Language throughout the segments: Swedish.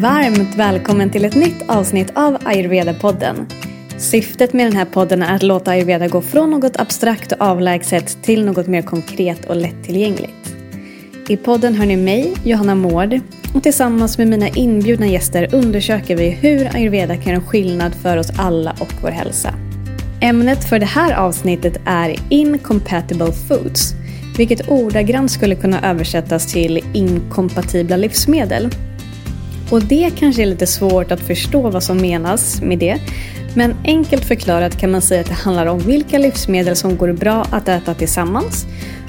Varmt välkommen till ett nytt avsnitt av Ayurveda-podden. Syftet med den här podden är att låta ayurveda gå från något abstrakt och avlägset till något mer konkret och lättillgängligt. I podden hör ni mig, Johanna Mård, och tillsammans med mina inbjudna gäster undersöker vi hur ayurveda kan göra skillnad för oss alla och vår hälsa. Ämnet för det här avsnittet är Incompatible Foods, vilket ordagrant skulle kunna översättas till inkompatibla livsmedel. Och det kanske är lite svårt att förstå vad som menas med det. Men enkelt förklarat kan man säga att det handlar om vilka livsmedel som går bra att äta tillsammans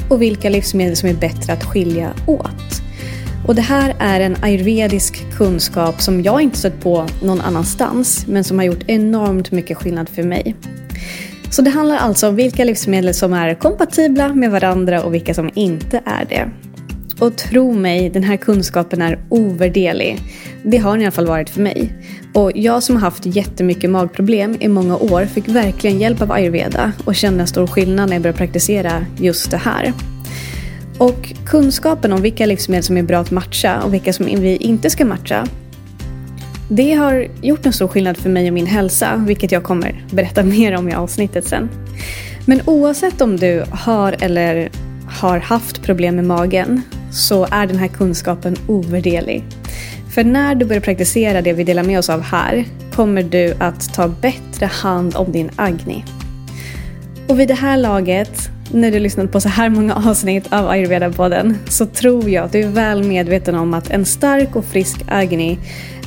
och vilka livsmedel som är bättre att skilja åt. Och det här är en ayurvedisk kunskap som jag inte stött på någon annanstans men som har gjort enormt mycket skillnad för mig. Så det handlar alltså om vilka livsmedel som är kompatibla med varandra och vilka som inte är det. Och tro mig, den här kunskapen är ovärderlig. Det har den i alla fall varit för mig. Och jag som har haft jättemycket magproblem i många år fick verkligen hjälp av ayurveda och kände en stor skillnad när jag började praktisera just det här. Och kunskapen om vilka livsmedel som är bra att matcha och vilka som vi inte ska matcha det har gjort en stor skillnad för mig och min hälsa, vilket jag kommer berätta mer om i avsnittet sen. Men oavsett om du har eller har haft problem med magen så är den här kunskapen ovärderlig. För när du börjar praktisera det vi delar med oss av här kommer du att ta bättre hand om din agni. Och vid det här laget, när du lyssnat på så här många avsnitt av Ayurveda-podden, så tror jag att du är väl medveten om att en stark och frisk agni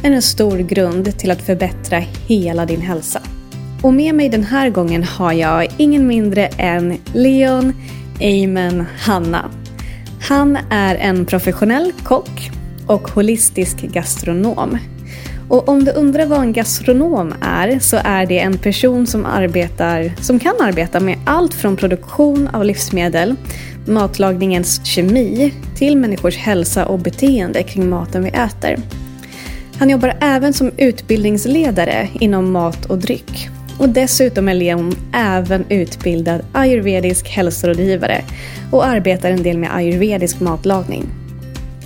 är en stor grund till att förbättra hela din hälsa. Och med mig den här gången har jag ingen mindre än Leon Amen, Hanna. Han är en professionell kock och holistisk gastronom. Och om du undrar vad en gastronom är så är det en person som, arbetar, som kan arbeta med allt från produktion av livsmedel, matlagningens kemi till människors hälsa och beteende kring maten vi äter. Han jobbar även som utbildningsledare inom mat och dryck. Och dessutom är Leon även utbildad ayurvedisk hälsorådgivare och arbetar en del med ayurvedisk matlagning.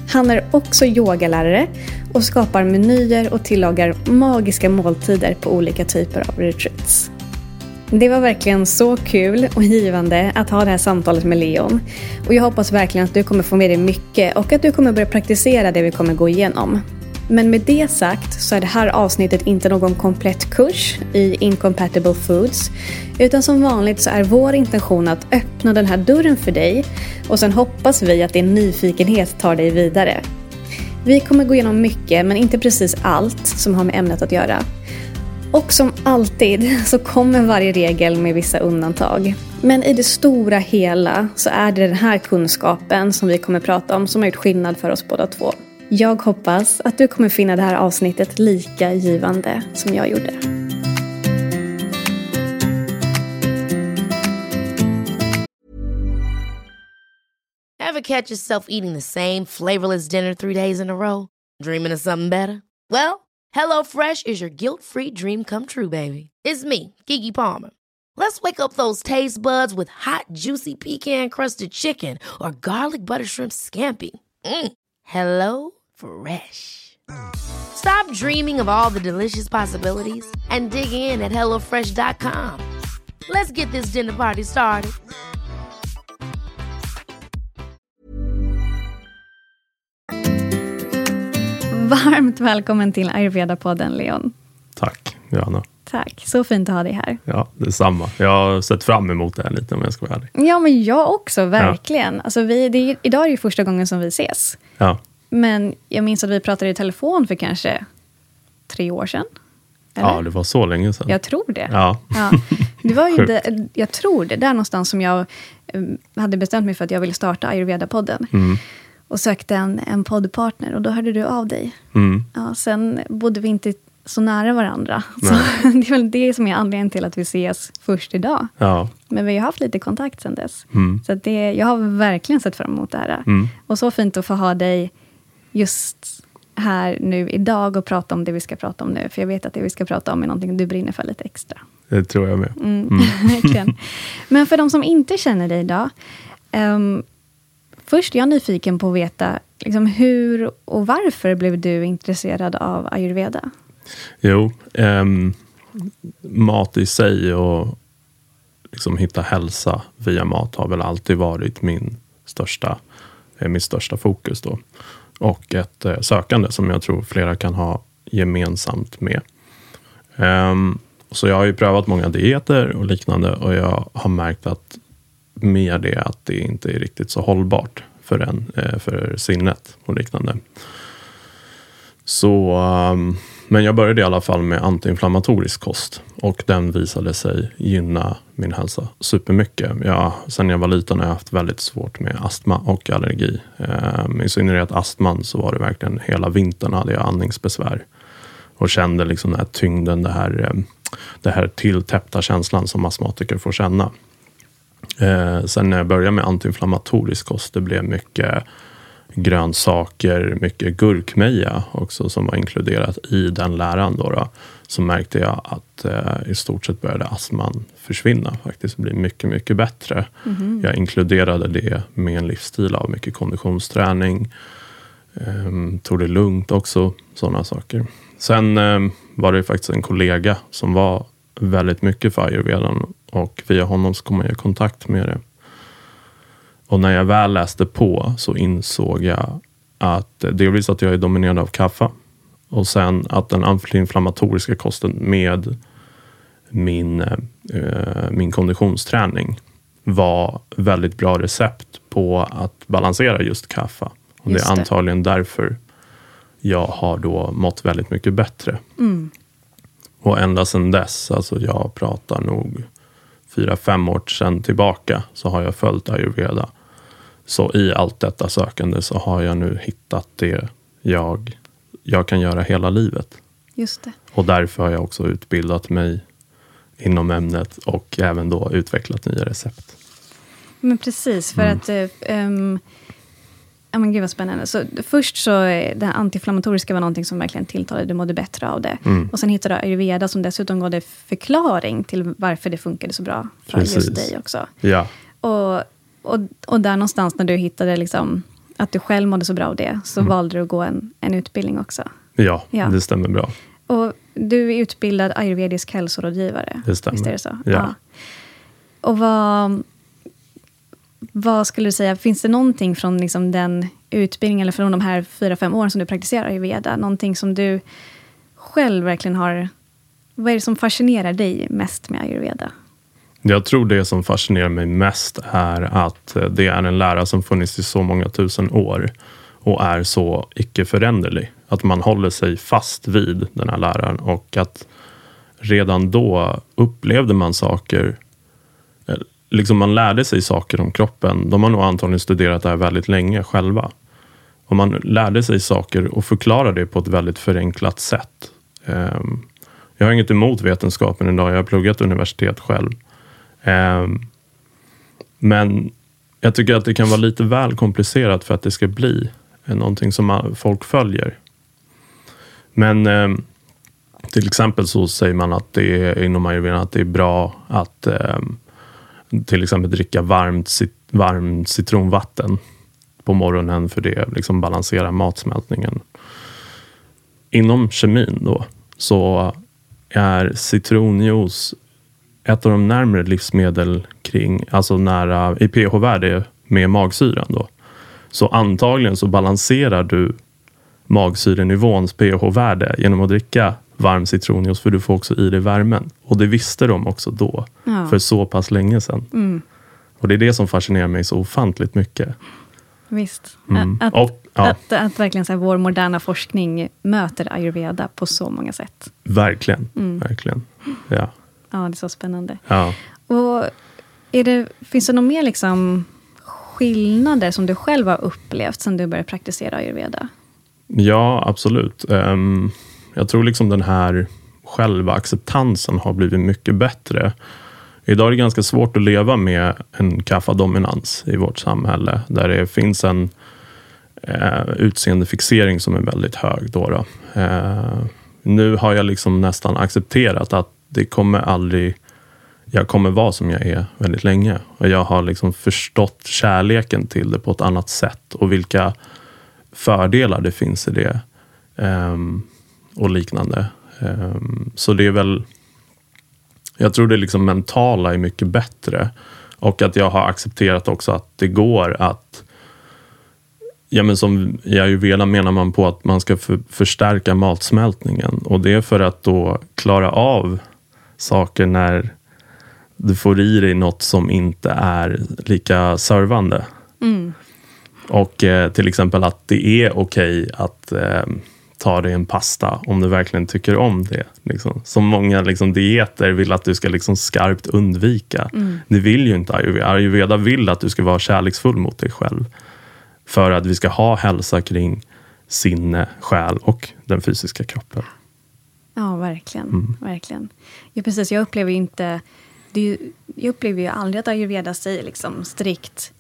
Han är också yogalärare och skapar menyer och tillagar magiska måltider på olika typer av retreats. Det var verkligen så kul och givande att ha det här samtalet med Leon. Och jag hoppas verkligen att du kommer få med dig mycket och att du kommer börja praktisera det vi kommer gå igenom. Men med det sagt så är det här avsnittet inte någon komplett kurs i Incompatible Foods. Utan som vanligt så är vår intention att öppna den här dörren för dig och sen hoppas vi att din nyfikenhet tar dig vidare. Vi kommer gå igenom mycket men inte precis allt som har med ämnet att göra. Och som alltid så kommer varje regel med vissa undantag. Men i det stora hela så är det den här kunskapen som vi kommer prata om som har gjort skillnad för oss båda två. Jag hoppas att du kommer finna det här avsnittet lika givande som jag gjorde. Have catch yourself eating the same flavorless dinner three days in a row? Dreaming of something better? Well, hello fresh is your guilt free dream come true baby. It's me, Gigi Palmer. Let's wake up those taste buds with hot juicy pecan crusted chicken or garlic butter shrimp scampi. Mm. Hello Fresh. Stop dreaming of all the delicious possibilities and dig in at HelloFresh.com. Let's get this dinner party started. Varmt välkommen till Ayurveda-podden, Leon. Tack, Johanna. Tack, så fint att ha dig här. Ja, detsamma. Jag har sett fram emot det här lite om jag ska vara ärlig. Ja, men jag också, verkligen. Ja. Alltså, vi, det är, idag är det första gången som vi ses. Ja. Men jag minns att vi pratade i telefon för kanske tre år sedan. Eller? Ja, det var så länge sedan. Jag tror det. Ja. ja. Det var ju det, jag tror det, där någonstans som jag um, hade bestämt mig för att jag ville starta Ayurveda-podden. Mm. Och sökte en, en poddpartner och då hörde du av dig. Mm. Ja, sen bodde vi inte så nära varandra. Så det är väl det som är anledningen till att vi ses först idag. Ja. Men vi har haft lite kontakt sen dess. Mm. Så det, jag har verkligen sett fram emot det här. Mm. Och så fint att få ha dig just här nu idag och prata om det vi ska prata om nu. För jag vet att det vi ska prata om är någonting du brinner för lite extra. Det tror jag med. Mm, verkligen. Men för de som inte känner dig idag. Um, först är jag nyfiken på att veta liksom, hur och varför blev du intresserad av ayurveda? Jo, um, mat i sig och liksom hitta hälsa via mat har väl alltid varit min största, eh, mitt största fokus. Då. Och ett eh, sökande som jag tror flera kan ha gemensamt med. Um, så jag har ju prövat många dieter och liknande och jag har märkt att med det att det inte är riktigt så hållbart för, en, eh, för sinnet och liknande. Så, um, men jag började i alla fall med antiinflammatorisk kost och den visade sig gynna min hälsa supermycket. Jag, sen jag var liten har jag haft väldigt svårt med astma och allergi. Ehm, I synnerhet astman så var det verkligen hela vintern hade jag andningsbesvär och kände liksom den här tyngden, det här, ehm, det här tilltäppta känslan som astmatiker får känna. Ehm, sen när jag började med antiinflammatorisk kost, det blev mycket grönsaker, mycket gurkmeja också som var inkluderat i den läran. Då, då så märkte jag att eh, i stort sett började astman försvinna. Faktiskt bli mycket, mycket bättre. Mm. Jag inkluderade det med en livsstil av mycket konditionsträning. Eh, tog det lugnt också, sådana saker. Sen eh, var det faktiskt en kollega som var väldigt mycket för ayurvedan och via honom så kom jag i kontakt med det. Och när jag väl läste på så insåg jag att delvis att jag är dominerad av kaffe och sen att den antiinflammatoriska kosten med min, eh, min konditionsträning var väldigt bra recept på att balansera just kaffe. Och just det är antagligen därför jag har då mått väldigt mycket bättre. Mm. Och ända sedan dess, alltså jag pratar nog fyra, fem år sedan tillbaka, så har jag följt ayurveda. Så i allt detta sökande så har jag nu hittat det jag, jag kan göra hela livet. Just det. Och därför har jag också utbildat mig inom ämnet och även då utvecklat nya recept. Men precis, för mm. att um, Ja, men gud vad spännande. Så först så, det antiinflammatoriska var någonting som verkligen tilltalade, du mådde bättre av det. Mm. Och sen hittade du ayurveda som dessutom gav dig förklaring till varför det funkade så bra för Precis. just dig också. Ja. Och, och, och där någonstans när du hittade liksom, att du själv mådde så bra av det, så mm. valde du att gå en, en utbildning också. Ja, ja, det stämmer bra. Och du är utbildad ayurvedisk hälsorådgivare. Det stämmer. Visst är det så? Ja. ja. Och vad vad skulle du säga, finns det någonting från liksom den utbildningen, eller från de här fyra, fem åren som du praktiserar ayurveda, någonting som du själv verkligen har... Vad är det som fascinerar dig mest med ayurveda? Jag tror det som fascinerar mig mest är att eh, det är en lära som funnits i så många tusen år och är så icke föränderlig. Att man håller sig fast vid den här läran och att redan då upplevde man saker eh, liksom man lärde sig saker om kroppen. De har nog antagligen studerat det här väldigt länge själva. Och man lärde sig saker och förklarade det på ett väldigt förenklat sätt. Ehm, jag har inget emot vetenskapen idag. Jag har pluggat universitet själv. Ehm, men jag tycker att det kan vara lite väl komplicerat för att det ska bli någonting som folk följer. Men ehm, till exempel så säger man att det är inom ayurveda att det är bra att ehm, till exempel dricka varmt, varmt citronvatten på morgonen för det liksom balanserar matsmältningen. Inom kemin då så är citronjuice ett av de närmare livsmedel kring, alltså nära i pH-värde med magsyran. Då. Så antagligen så balanserar du magsyrenivåns pH-värde genom att dricka varm citronjuice för du får också i dig värmen. Och det visste de också då, ja. för så pass länge sedan. Mm. Och det är det som fascinerar mig så ofantligt mycket. Visst. Mm. Att, och, ja. att, att, verkligen så här, vår moderna forskning möter ayurveda på så många sätt. Verkligen. Mm. verkligen. Ja. Ja, det är så spännande. Ja. Och är det, finns det några mer liksom skillnader som du själv har upplevt sen du började praktisera ayurveda? Ja, absolut. Um, jag tror liksom den här själva acceptansen har blivit mycket bättre. Idag är det ganska svårt att leva med en kaffadominans i vårt samhälle, där det finns en eh, utseendefixering som är väldigt hög. Då, då. Eh, nu har jag liksom nästan accepterat att det kommer aldrig jag kommer vara som jag är väldigt länge. Och jag har liksom förstått kärleken till det på ett annat sätt och vilka fördelar det finns i det. Um, och liknande. Um, så det är väl... Jag tror det liksom mentala är mycket bättre. Och att jag har accepterat också att det går att Ja, men som i ayurveda menar man på att man ska för, förstärka matsmältningen. Och det är för att då klara av saker när du får i dig något som inte är lika servande. Mm. Och eh, till exempel att det är okej okay att eh, ta dig en pasta om du verkligen tycker om det. Liksom. Som många liksom, dieter vill att du ska liksom, skarpt undvika. Mm. Det vill ju inte ayurveda. Ayurveda vill att du ska vara kärleksfull mot dig själv. För att vi ska ha hälsa kring sinne, själ och den fysiska kroppen. Ja, verkligen. Mm. verkligen. Ja, precis. Jag upplever ju inte... Ju, jag upplever ju aldrig att ayurveda säger liksom strikt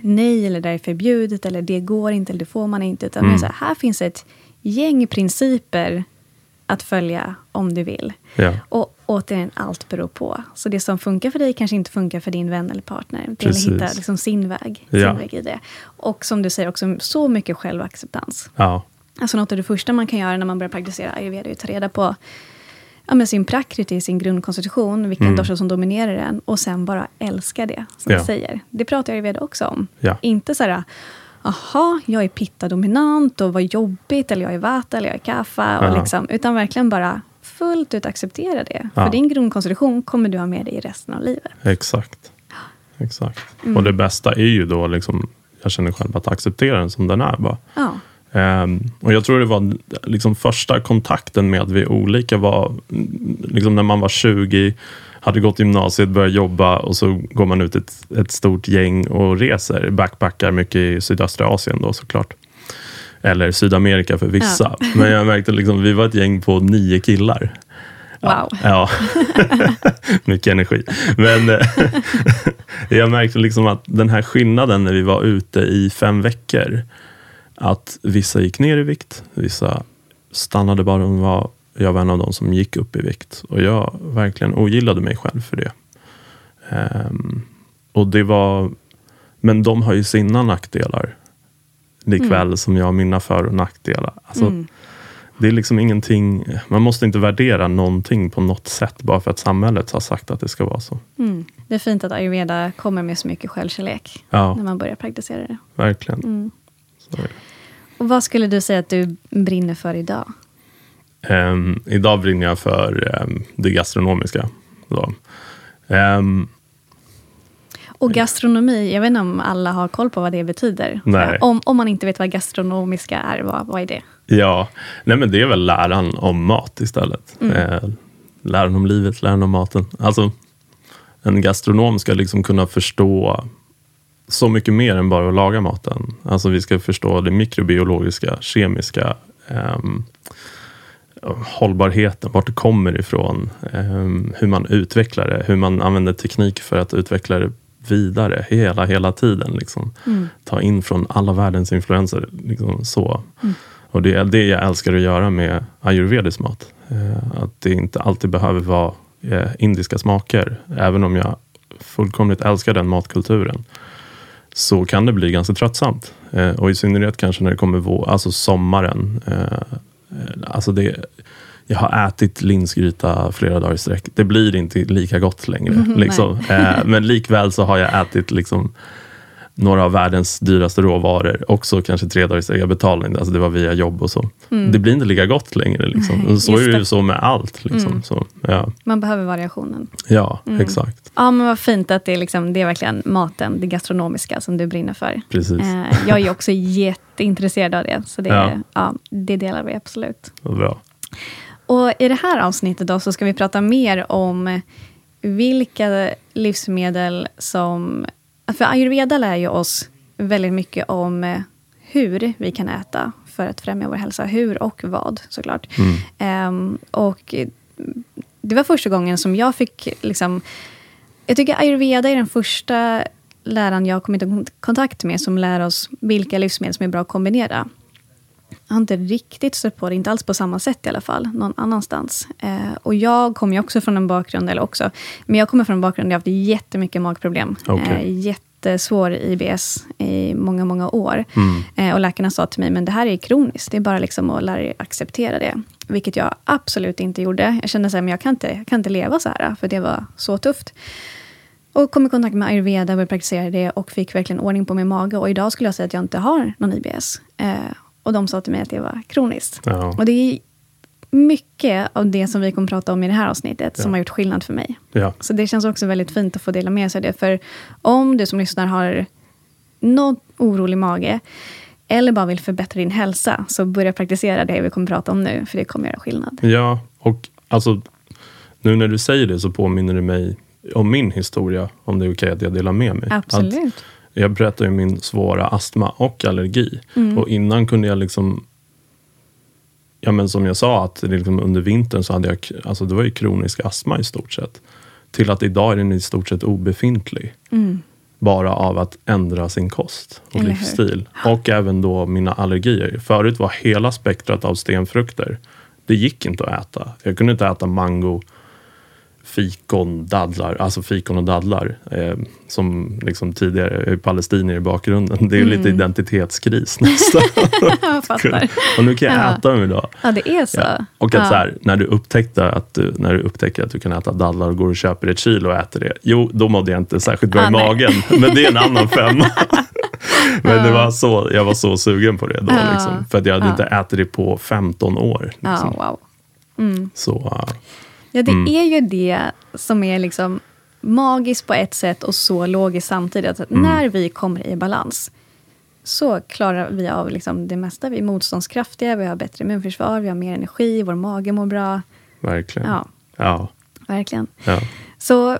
nej eller det är förbjudet eller det går inte eller det får man inte. Utan Mm. så här, här finns ett gäng principer att följa om du vill. Ja, Och återigen, allt beror på. Så det som funkar för dig kanske inte funkar för din vän eller partner. Det gäller att hitta liksom sin väg, Ja. sin väg i det. Och som du säger också, så mycket självacceptans. ja, Alltså något av det första man kan göra när man börjar praktisera ayurveda är att ta reda på ja, sin prakriti, sin grundkonstitution, vilken Mm. dosha som dominerar den och sen bara älska det, som Ja. jag säger. Det pratar ayurveda också om. ja. Inte så här, aha, jag är pitta-dominant och vad jobbigt, eller jag är vata, eller jag är kaffa. Och liksom, utan verkligen bara fullt ut acceptera det. För din grundkonstitution kommer du ha med dig i resten av livet. Exakt. Exakt. Mm. Och det bästa är ju då, liksom, jag känner själv, att acceptera den som den är. Bara. Ja, Ehm, och jag tror det var liksom första kontakten med att vi är olika var liksom när man var 20, hade gått gymnasiet, börjat jobba och så går man ut ett, ett stort gäng och reser. Backpackar mycket i sydöstra Asien då såklart. Eller Sydamerika för vissa. Men jag märkte liksom, vi var ett gäng på nio killar. Ja, Wow. Ja, mycket energi. Men eh, jag märkte liksom att den här skillnaden när vi var ute i fem veckor. Att vissa gick ner i vikt, vissa stannade bara de var. Jag var en av dem som gick upp i vikt. Och jag verkligen ogillade mig själv för det. Ehm, och det var... Men de har ju sina nackdelar. Likväl som jag har mina för och nackdelar. Alltså, Mm. det är liksom ingenting, man måste inte värdera någonting på något sätt bara för att samhället har sagt att det ska vara så. Mm. Det är fint att ayurveda kommer med så mycket självkärlek Ja, när man börjar praktisera det. verkligen. Och vad skulle du säga att du brinner för idag? Ehm, idag brinner jag för um, det gastronomiska. Ehm, Och gastronomi, jag vet inte om alla har koll på vad det betyder. Nej. Om, om man inte vet vad gastronomiska är, vad, vad är det? ja, nej men det är väl läran om mat istället. Mm. Läran om livet, läran om maten. Alltså, en gastronom ska liksom kunna förstå så mycket mer än bara att laga maten. Alltså vi ska förstå det mikrobiologiska, kemiska, ehm, hållbarheten, vart det kommer ifrån, ehm, hur man utvecklar det, hur man använder teknik för att utveckla det vidare hela, hela tiden. Liksom. Mm. Ta in från alla världens influenser. Liksom så. Mm. Och det är det jag älskar att göra med ayurvedisk mat. Eh, att det inte alltid behöver vara eh, indiska smaker. Även om jag fullkomligt älskar den matkulturen så kan det bli ganska tröttsamt. Eh, och i synnerhet kanske när det kommer vår, alltså sommaren. Eh, alltså det, jag har ätit linsgryta flera dagar i sträck. Det blir inte lika gott längre. Mhm, liksom. eh, men likväl så har jag ätit liksom, några av världens dyraste råvaror. Också kanske tre dagar i sträck. Jag betalade inte, alltså det var via jobb och så. Mm. Det blir inte lika gott längre. Liksom. Nej, så är det ju så med allt. Liksom. Mm. Så, ja, Man behöver variationen. ja Mm. exakt. Ja, men vad fint att det är, liksom, det är verkligen maten, det gastronomiska, som du brinner för. Precis. Eh, jag är också jätteintresserad av det, så det, Ja. ja. det delar vi absolut. Bra. Och I det här avsnittet då, så ska vi prata mer om vilka livsmedel som... För ayurveda lär ju oss väldigt mycket om eh, hur vi kan äta för att främja vår hälsa. Hur och vad, såklart. Mm. Ehm, och det var första gången som jag fick... Liksom, jag tycker ayurveda är den första läran jag kommit i kontakt med som lär oss vilka livsmedel som är bra att kombinera. Har inte riktigt stött på det, inte alls på samma sätt i alla fall, någon annanstans. Eh, och jag kommer ju också från en bakgrund, eller också, men jag kommer från en bakgrund där jag haft jättemycket magproblem. Okay. Eh, jättesvår IBS i många, många år. Mm. Eh, och läkarna sa till mig, men det här är kroniskt, det är bara liksom att lära dig acceptera det. Vilket jag absolut inte gjorde. Jag kände att jag kan inte, jag kan inte leva så här, för det var så tufft. Och kom i kontakt med ayurveda, började praktisera det och fick verkligen ordning på min mage. Och idag skulle jag säga att jag inte har någon IBS. Eh, och de sa till mig att det var kroniskt. Ja. Och det är mycket av det som vi kommer prata om i det här avsnittet Ja. som har gjort skillnad för mig. Ja. Så det känns också väldigt fint att få dela med sig av det. För om du som lyssnar har någon orolig mage eller bara vill förbättra din hälsa, så börja praktisera det vi kommer prata om nu, för det kommer göra skillnad. Ja, och alltså nu när du säger det så påminner det mig om min historia, om det är okej att jag delar med mig. Att Absolut. Jag berättade ju min svåra astma och allergi. Mm. Och innan kunde jag liksom Ja men som jag sa, att liksom under vintern så hade jag, alltså det var ju kronisk astma i stort sett. Till att idag är den i stort sett obefintlig. Mm. Bara av att ändra sin kost och Eller hur? livsstil. Och även då mina allergier. Förut var hela spektrat av stenfrukter. Det gick inte att äta. Jag kunde inte äta mango, fikon, dadlar. Alltså fikon och dadlar. Eh, som liksom tidigare, är palestinier i bakgrunden. Det är ju lite identitetskris nästan. Och nu kan jag Ja. äta dem idag. Ja, det är så. Ja. Och att Ja. så här, när, du upptäckte att du, när du upptäcker att du kan äta dadlar och går och köper ett kilo och äter det. Jo, då mådde jag inte särskilt bra i magen. Men det är en annan femma. Men det var så, jag var så sugen på det då. Liksom, för att jag hade inte ätit det på 15 år. Liksom. wow. Så, uh, Ja, det Mm. är ju det som är liksom magiskt på ett sätt och så logiskt samtidigt. Att Mm. När vi kommer i balans så klarar vi av liksom det mesta. Vi är motståndskraftiga, vi har bättre immunförsvar, vi har mer energi, vår mage mår bra. verkligen. Ja, Ja. verkligen. Ja. Så,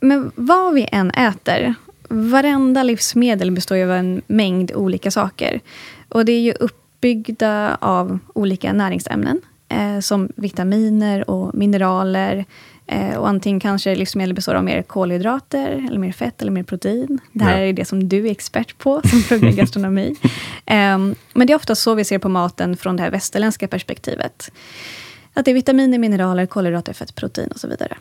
men vad vi än äter, varenda livsmedel består ju av en mängd olika saker. Och det är ju uppbyggda av olika näringsämnen. Eh, som vitaminer och mineraler. Eh, och antingen kanske livsmedel består av mer kolhydrater, eller mer fett eller mer protein. Det här Ja. är det som du är expert på, som pluggar gastronomi. Eh, men det är ofta så vi ser på maten från det här västerländska perspektivet. Att det är vitaminer, mineraler, kolhydrater, fett, protein och så vidare.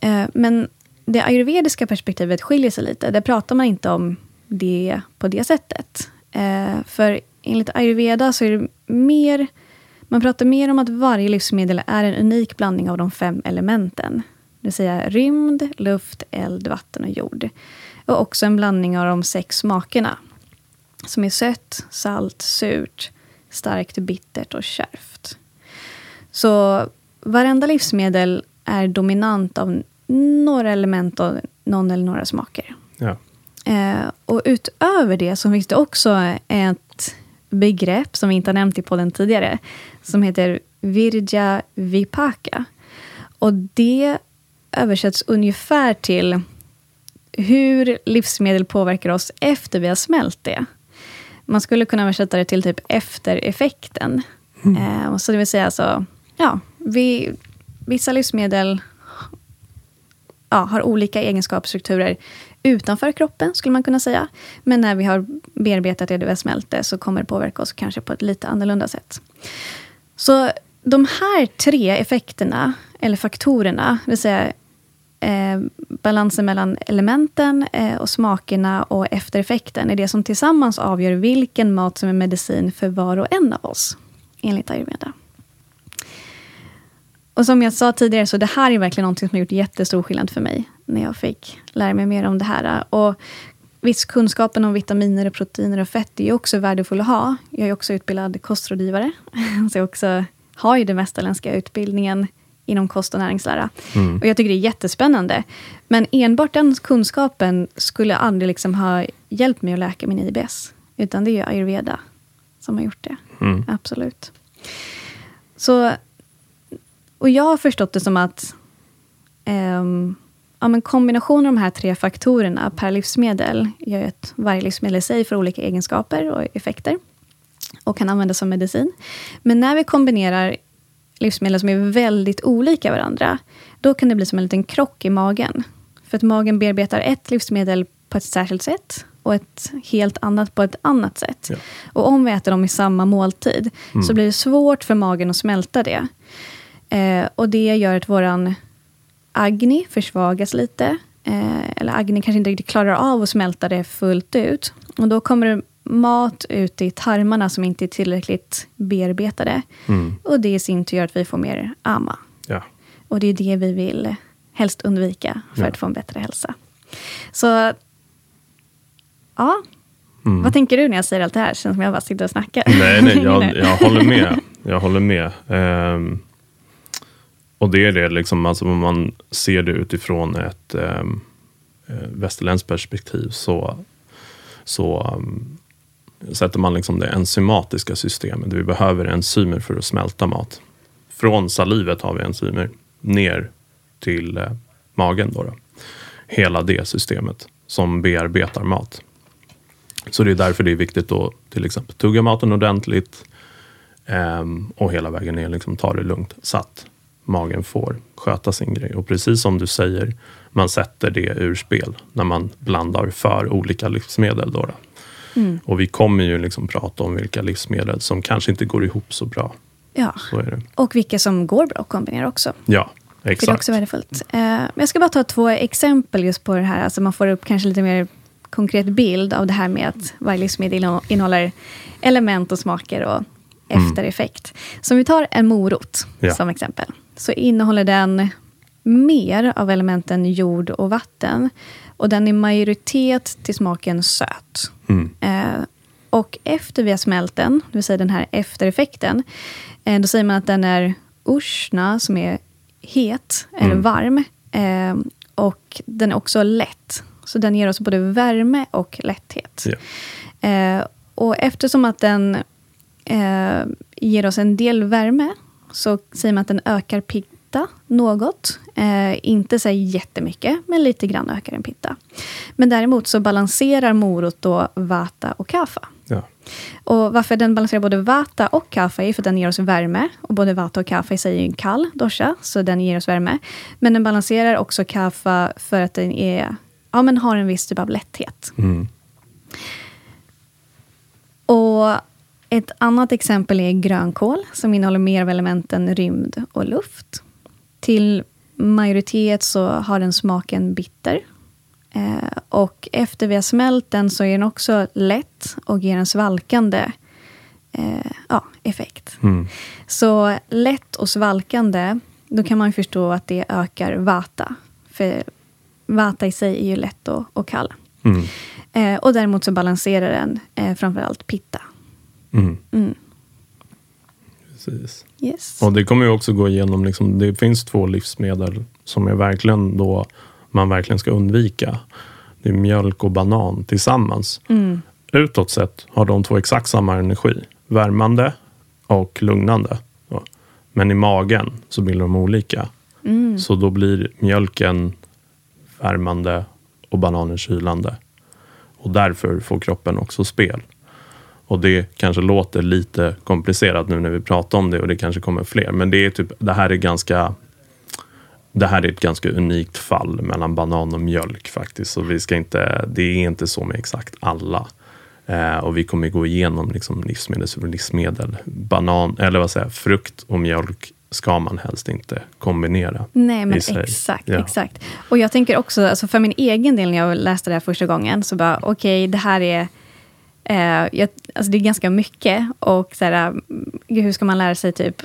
Eh, Men det ayurvediska perspektivet skiljer sig lite. Där pratar man inte om det på det sättet. Eh, För enligt ayurveda så är det mer... Man pratar mer om att varje livsmedel är en unik blandning av de fem elementen. Det vill säga rymd, luft, eld, vatten och jord. Och också en blandning av de sex smakerna. Som är sött, salt, surt, starkt, bittert och kärvt. Så varenda livsmedel är dominant av några element av någon eller några smaker. Ja. Eh, och utöver det så finns det också ett begrepp som vi inte har nämnt i podden tidigare. Som heter Virja Vipaka. Och det översätts ungefär till hur livsmedel påverkar oss efter vi har smält det. Man skulle kunna översätta det till typ eftereffekten. Eh, så det vill säga alltså, ja, vi, vissa livsmedel ja, har olika egenskapsstrukturer utanför kroppen, skulle man kunna säga. Men när vi har bearbetat det, det vi har smält det, så kommer det påverka oss kanske på ett lite annorlunda sätt. Så de här tre effekterna, eller faktorerna, det vill säga eh, balansen mellan elementen eh, och smakerna och eftereffekten, är det som tillsammans avgör vilken mat som är medicin för var och en av oss, enligt ayurveda. Och som jag sa tidigare, så det här är verkligen något som har gjort jättestor skillnad för mig, när jag fick lära mig mer om det här. Och viss kunskapen om vitaminer, och proteiner och fett är ju också värdefull att ha. Jag är också utbildad kostrådgivare, så jag också har ju den västerländska utbildningen inom kost och näringslära. Och jag tycker det är jättespännande. Men enbart den kunskapen skulle aldrig liksom ha hjälpt mig att läka min IBS. Utan det är ju ayurveda som har gjort det. Mm. Absolut. Så, och jag har förstått det som att ehm, ja, men kombinationen av de här tre faktorerna per livsmedel gör att varje livsmedel i sig får olika egenskaper och effekter och kan användas som medicin. Men när vi kombinerar livsmedel som är väldigt olika varandra, då kan det bli som en liten krock i magen. För att magen bearbetar ett livsmedel på ett särskilt sätt och ett helt annat på ett annat sätt. Ja. Och om vi äter dem i samma måltid så blir det svårt för magen att smälta det. Eh, och det gör att våran agni försvagas lite. Eh, eller agni kanske inte riktigt klarar av att smälta det fullt ut. Och då kommer det mat ut i tarmarna som inte är tillräckligt bearbetade. Mm. Och det i sin tur gör att vi får mer ama. Ja. Och det är det vi vill helst undvika för Ja. att få en bättre hälsa. Så, ja. Mm. Vad tänker du när jag säger allt det här? Känns som jag bara sitter och snackar. Nej, nej, jag, jag håller med. Jag håller med. Ehm, och det är det, liksom, alltså, om man ser det utifrån ett um, västerländskt perspektiv så, så um, sätter man liksom det enzymatiska systemet. Vi behöver enzymer för att smälta mat. Från salivet har vi enzymer ner till eh, magen. Då, då. Hela det systemet som bearbetar mat. Så det är därför det är viktigt att till exempel tugga maten ordentligt eh, och hela vägen ner liksom ta det lugnt så att magen får sköta sin grej. Och precis som du säger, man sätter det ur spel när man blandar för olika livsmedel. Då då. Mm. Och vi kommer ju liksom prata om vilka livsmedel som kanske inte går ihop så bra. Ja, Så är det. och vilka som går bra att kombinera också. Ja, För det är exakt. också värdefullt. Eh, jag ska bara ta två exempel just på det här. Alltså man får upp kanske lite mer konkret bild av det här med att varje livsmedel innehåller element och smaker och eftereffekt. Så om vi tar en morot Ja. som exempel. Så innehåller den mer av elementen jord och vatten. Och den är majoritet till smaken söt. Mm. Eh, och efter vi har smält den, det vill säga den här eftereffekten, eh, då säger man att den är ushna, som är het eller Mm. varm. Eh, och den är också lätt. Så den ger oss både värme och lätthet. Eh, och eftersom att den eh, ger oss en del värme, så säger man att den ökar pitta något. Eh, inte så jättemycket, men lite grann ökar den pitta. Men däremot så balanserar morot då vata och kapha. Ja. Och varför den balanserar både vata och kapha är för att den ger oss värme. Och både vata och kapha i sig är en kall dosha, så den ger oss värme. Men den balanserar också kapha för att den är, ja, men har en viss typ av lätthet. Mm. Och ett annat exempel är grönkål, som innehåller mer av elementen rymd och luft. Till majoritet så har den smaken bitter. Eh, och efter vi har smält den så är den också lätt och ger en svalkande eh, ja, effekt. Mm. Så lätt och svalkande, då kan man förstå att det ökar vata. För vata i sig är ju lätt och, och kall. Mm. Eh, och däremot så balanserar den eh, framförallt pitta. Mm. Mm. Precis. Yes. Och det kommer ju också gå igenom, liksom, det finns två livsmedel som är verkligen då, man verkligen ska undvika. Det är mjölk och banan tillsammans. Mm. Utåt sett har de två exakt samma energi. Värmande och lugnande. Men i magen så blir de olika. Mm. Så då blir mjölken värmande och bananen kylande. Och därför får kroppen också spel. Och det kanske låter lite komplicerat nu när vi pratar om det och det kanske kommer fler. Men det, är typ, det här är ganska det här är ett ganska unikt fall mellan banan och mjölk faktiskt. Så vi ska inte, det är inte så med exakt alla. Eh, och vi kommer gå igenom liksom livsmedel livsmedel. Banan, eller vad säger frukt och mjölk ska man helst inte kombinera. Nej, men exakt. Ja. exakt. Och jag tänker också, alltså för min egen del när jag läste det här första gången, så bara okej, det här är eh, jag, alltså det är ganska mycket. Och så här, gud, hur ska man lära sig typ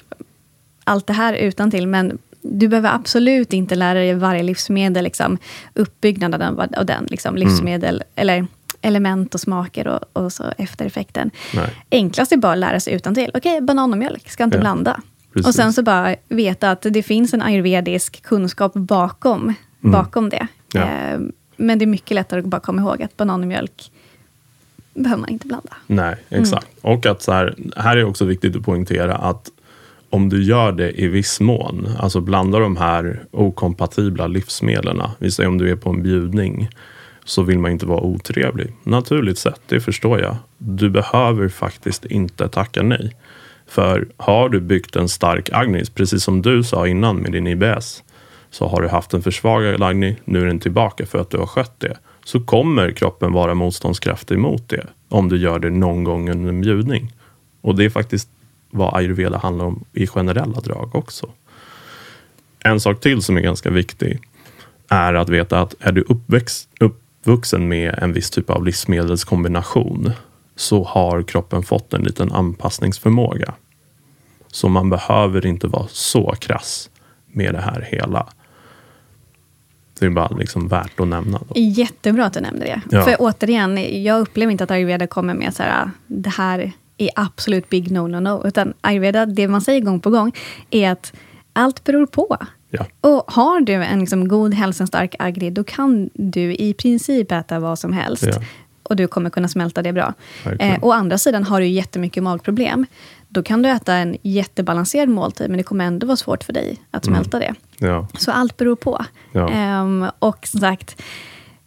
allt det här utan till Men du behöver absolut inte lära dig varje livsmedel, liksom, uppbyggnaden av den, av den liksom, Mm. livsmedel, eller element och smaker och, och så eftereffekten. Nej. Enklast är bara att lära sig utan till. Okej, banan och mjölk, ska inte Ja, blanda. precis. Och sen så bara veta att det finns en ayurvedisk kunskap bakom, bakom det. Ja. Eh, men det är mycket lättare att bara komma ihåg att banan och mjölk behöver man inte blanda. Nej, exakt. Och att så här, här är också viktigt att poängtera att om du gör det i viss mån, alltså blandar de här okompatibla livsmedlen, vi säger om du är på en bjudning, så vill man inte vara otrevlig. Naturligt sett, det förstår jag. Du behöver faktiskt inte tacka nej. För har du byggt en stark agnis, precis som du sa innan med din IBS, så har du haft en försvagad agni, nu är den tillbaka för att du har skött det så kommer kroppen vara motståndskraftig mot det om du gör det någon gång under en bjudning. Och det är faktiskt vad ayurveda handlar om i generella drag också. En sak till som är ganska viktig är att veta att är du uppväxt, uppvuxen med en viss typ av livsmedelskombination så har kroppen fått en liten anpassningsförmåga. Så man behöver inte vara så krass med det här hela. Det är bara liksom värt att nämna. Då. Jättebra att du nämnde det. Ja. För återigen, jag upplever inte att ayurveda kommer med så här, det här är absolut big no, no, no. Utan ayurveda, det man säger gång på gång, är att allt beror på. Ja. Och har du en liksom god, hälsostark agri, då kan du i princip äta vad som helst. Ja. Och du kommer kunna smälta det bra. Eh, å andra sidan, har du jättemycket magproblem, då kan du äta en jättebalanserad måltid, men det kommer ändå vara svårt för dig att mm. smälta mm. det. Ja. Så allt beror på. Um, och som sagt,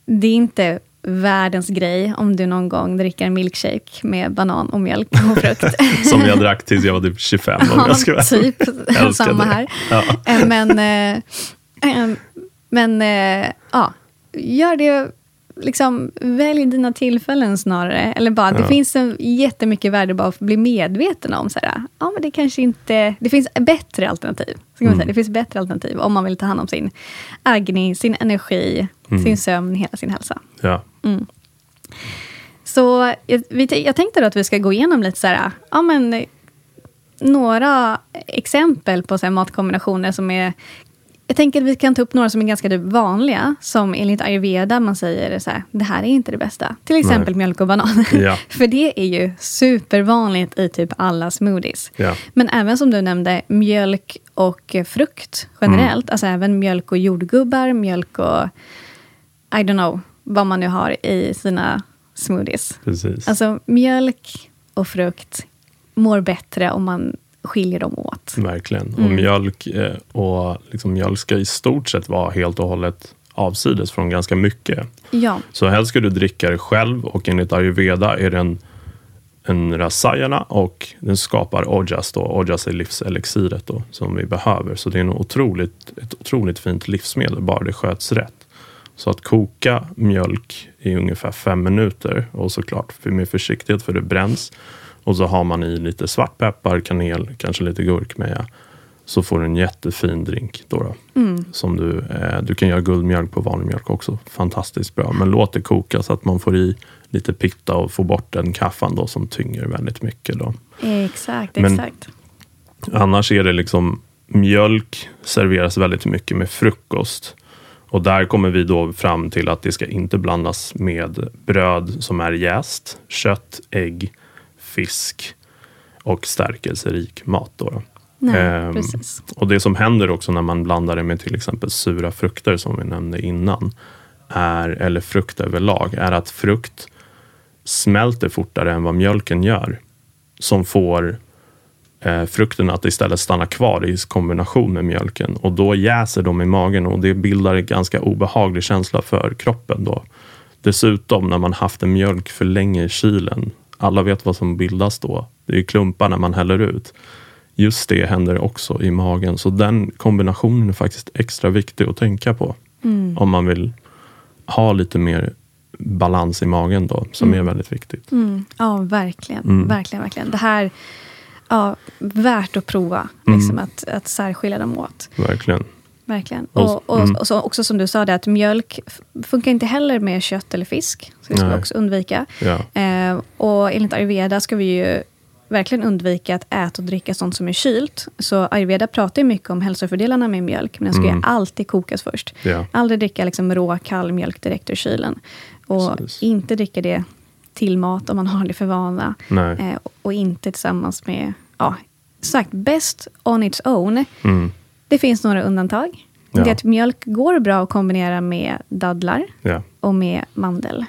det är inte världens grej om du någon gång dricker en milkshake med banan och mjölk och frukt. Som jag drack tills jag var typ 25 om jag ska typ samma här. Ja. Eh, men, äh, men äh, ja, gör det liksom, välj dina tillfällen snarare. Eller bara, ja. det finns en jättemycket värde bara att bli medveten om. Så här, ja, men det kanske inte... Det finns bättre alternativ. Ska mm. säga. Det finns bättre alternativ om man vill ta hand om sin agni, sin energi, mm. sin sömn, hela sin hälsa. Ja. Mm. Så jag, vi, jag tänkte att vi ska gå igenom lite så här, ja, men, några exempel på så matkombinationer som är jag tänker att vi kan ta upp några som är ganska vanliga, som enligt ayurveda man säger så här, det här är inte det bästa. Till exempel Nej. mjölk och banan. Ja. För det är ju supervanligt i typ alla smoothies. Ja. Men även som du nämnde, mjölk och frukt generellt. Mm. Alltså även mjölk och jordgubbar, mjölk och I don't know, vad man nu har i sina smoothies. Precis. Alltså mjölk och frukt mår bättre om man skiljer dem åt. Verkligen. Mm. Och mjölk, eh, och liksom mjölk ska i stort sett vara helt och hållet avsides från ganska mycket. Ja. Så helst ska du dricka det själv och enligt ayurveda är den en rasayana och den skapar ojas. Då. Ojas är livselixiret då, som vi behöver. Så det är en otroligt, ett otroligt fint livsmedel, bara det sköts rätt. Så att koka mjölk i ungefär fem minuter och såklart med försiktighet för det bränns och så har man i lite svartpeppar, kanel, kanske lite gurkmeja. Så får du en jättefin drink. Då, då mm. som du, eh, du kan göra guldmjölk på vanlig mjölk också. Fantastiskt bra. Men låt det koka så att man får i lite pitta och får bort den kaffan då, som tynger väldigt mycket. Då. Exakt, Men exakt. Annars är det liksom mjölk serveras väldigt mycket med frukost. Och där kommer vi då fram till att det ska inte blandas med bröd som är jäst, kött, ägg fisk och stärkelserik mat. Då. Nej, ehm, och Det som händer också när man blandar det med till exempel sura frukter som vi nämnde innan, är, eller frukt överlag, är att frukt smälter fortare än vad mjölken gör. Som får eh, frukten att istället stanna kvar i kombination med mjölken och då jäser de i magen och det bildar en ganska obehaglig känsla för kroppen. Då. Dessutom när man haft en mjölk för länge i kylen alla vet vad som bildas då. Det är klumpar när man häller ut. Just det händer också i magen. Så den kombinationen är faktiskt extra viktig att tänka på. Mm. Om man vill ha lite mer balans i magen då, som mm. är väldigt viktigt. Mm. Ja, verkligen. Mm. Verkligen, verkligen. Det här, ja, värt att prova, liksom, mm. att, att särskilja dem åt. Verkligen. Verkligen. Och, och, mm. och så, också som du sa, det, att mjölk funkar inte heller med kött eller fisk. Så det ska vi också undvika. Ja. Eh, och enligt ayurveda ska vi ju verkligen undvika att äta och dricka sånt som är kylt. Så ayurveda pratar ju mycket om hälsofördelarna med mjölk, men den ska mm. ju alltid kokas först. Ja. Aldrig dricka liksom rå, kall mjölk direkt ur kylen. Och Precis. inte dricka det till mat om man har det för vana. Eh, och inte tillsammans med, ja, sagt, best on its own. Mm. Det finns några undantag. Ja. Det att mjölk går bra att kombinera med dadlar ja. och med mandel.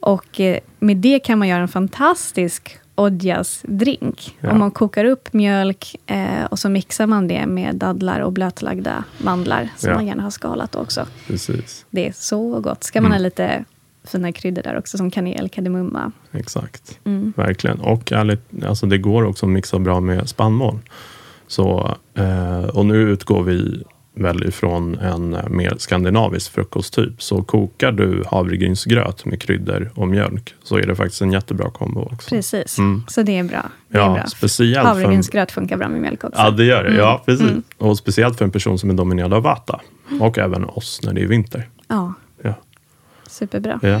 Och eh, med det kan man göra en fantastisk Odjas drink. Ja. Om man kokar upp mjölk eh, och så mixar man det med dadlar och blötlagda mandlar, som man gärna har skalat också. Precis. Det är så gott. Ska man mm. ha lite fina kryddor där också, som kanel, kardemumma. Exakt, mm. verkligen. Och ärligt, alltså det går också att mixa bra med spannmål. Så, eh, och nu utgår vi väl ifrån en eh, mer skandinavisk frukosttyp. Så kokar du havregrynsgröt med kryddor och mjölk så är det faktiskt en jättebra kombo också. Precis, Mm. så det är bra. Det Ja, är bra. speciellt för en- Havregrynsgröt funkar bra med mjölk också. Ja, det gör det. Ja, precis. Mm. Och speciellt för en person som är dominerad av vata. Och även oss när det är vinter. Ja, Ja. superbra. Ja.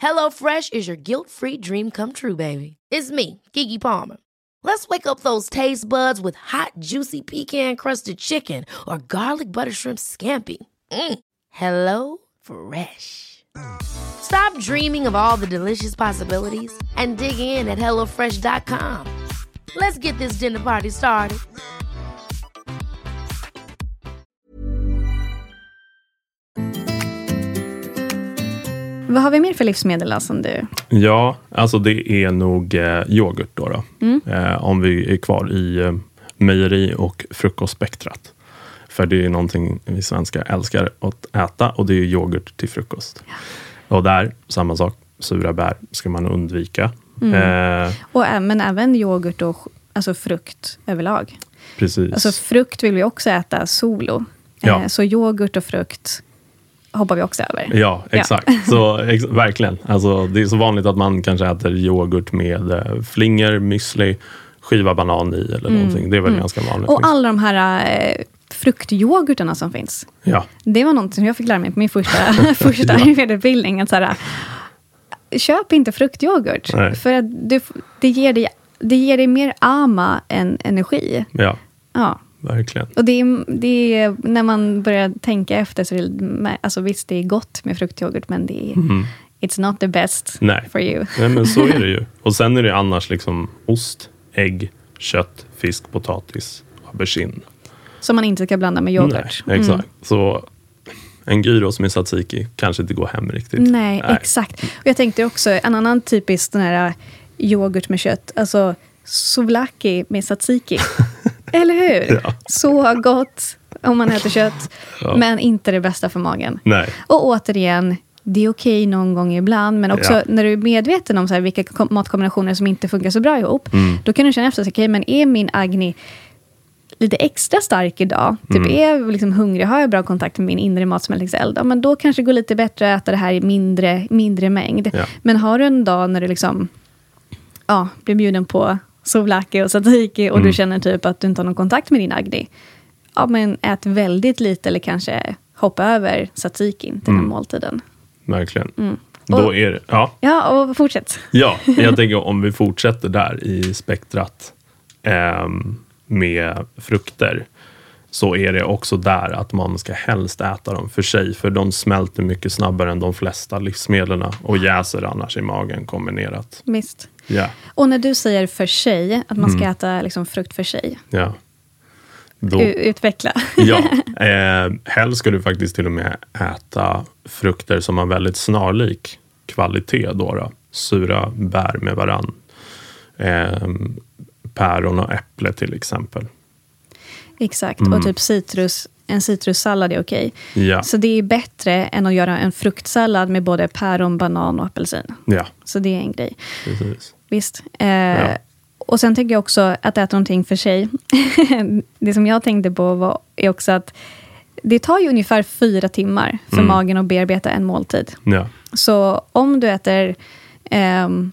HelloFresh is your guilt-free dream come true, baby. It's me, Kiki Palmer. Let's wake up those taste buds with hot, juicy pecan-crusted chicken or garlic butter shrimp scampi. Mm. Hello Fresh. Stop dreaming of all the delicious possibilities and dig in at HelloFresh.com. Let's get this dinner party started. Vad har vi mer för livsmedel då, som du... Ja, alltså det är nog eh, yoghurt då. då. Eh, om vi är kvar i eh, mejeri och frukostspektrat. För det är någonting vi svenskar älskar att äta och det är yoghurt till frukost. Och där, samma sak. Sura bär ska man undvika. Eh, Och, men även yoghurt och alltså frukt överlag. precis. Alltså frukt vill vi också äta solo. Ja. Eh, Så yoghurt och frukt hoppar vi också över. Ja, exakt. Så, ex verkligen. Alltså, det är så vanligt att man kanske äter yoghurt med eh, flingor, müsli, skiva banan i eller någonting. Det är väl ganska vanligt. Mm. Och liksom. alla de här eh, fruktyoghurtarna som finns. ja. Det var något som jag fick lära mig på min första, första. Att så här, köp inte fruktyoghurt. Nej. För att du, det, ger dig, det ger dig mer ama än energi. ja, Ja. Verkligen. Och det är, det är, när man börjar tänka efter så är det, alltså visst, det är gott med fruktyoghurt, men det är, it's not the best Mm. Nej. for you. Nej, men så är det ju. Och sen är det annars liksom ost, ägg, kött, fisk, potatis, aubergine. Som man inte ska blanda med yoghurt. Nej, exakt. Så en gyros med tzatziki kanske inte går hem riktigt. Nej, exakt. Och jag tänkte också, en annan typisk den här yoghurt med kött, alltså souvlaki med tzatziki. Eller hur? Ja. Så gott om man äter kött, Ja. men inte det bästa för magen. Nej, Och återigen, det är okej någon gång ibland, men också Ja. när du är medveten om så här, vilka kom- matkombinationer som inte funkar så bra ihop, Mm. då kan du känna efter, okej, men är min agni lite extra stark idag, typ Mm. är jag liksom hungrig, har jag bra kontakt med min inre matsmältningseld, ja, men då kanske det går lite bättre att äta det här i mindre, mindre mängd. Ja. Men har du en dag när du liksom, ja, blir bjuden på souvlaki och tzatziki och Mm. du känner typ att du inte har någon kontakt med din agni, ja, men ät väldigt lite eller kanske hoppa över tzatzikin till den Mm. måltiden. verkligen. Då Och- är det, ja, Ja, och fortsätt. Ja, jag tänker om vi fortsätter där i spektrat ehm, med frukter så är det också där att man ska helst äta dem för sig för de smälter mycket snabbare än de flesta livsmedlen och jäser annars i magen kombinerat. Visst. Ja, Och när du säger för sig, att man ska Mm. äta liksom frukt för sig, ja. Då, utveckla. ja, eh, helst ska du faktiskt till och med äta frukter som har väldigt snarlik kvalitet. Då, då. Sura bär med varann. Eh, päron och äpple till exempel. Exakt, Mm. och typ citrus, en citrussallad är okej. Ja, Så det är bättre än att göra en fruktsallad med både päron, banan och apelsin. ja Så det är en grej. precis. Visst. Eh, Och sen tänker jag också att äta någonting för sig. det som jag tänkte på var, är också att det tar ju ungefär fyra timmar för Mm. magen att bearbeta en måltid. Ja, Så om du äter, ehm,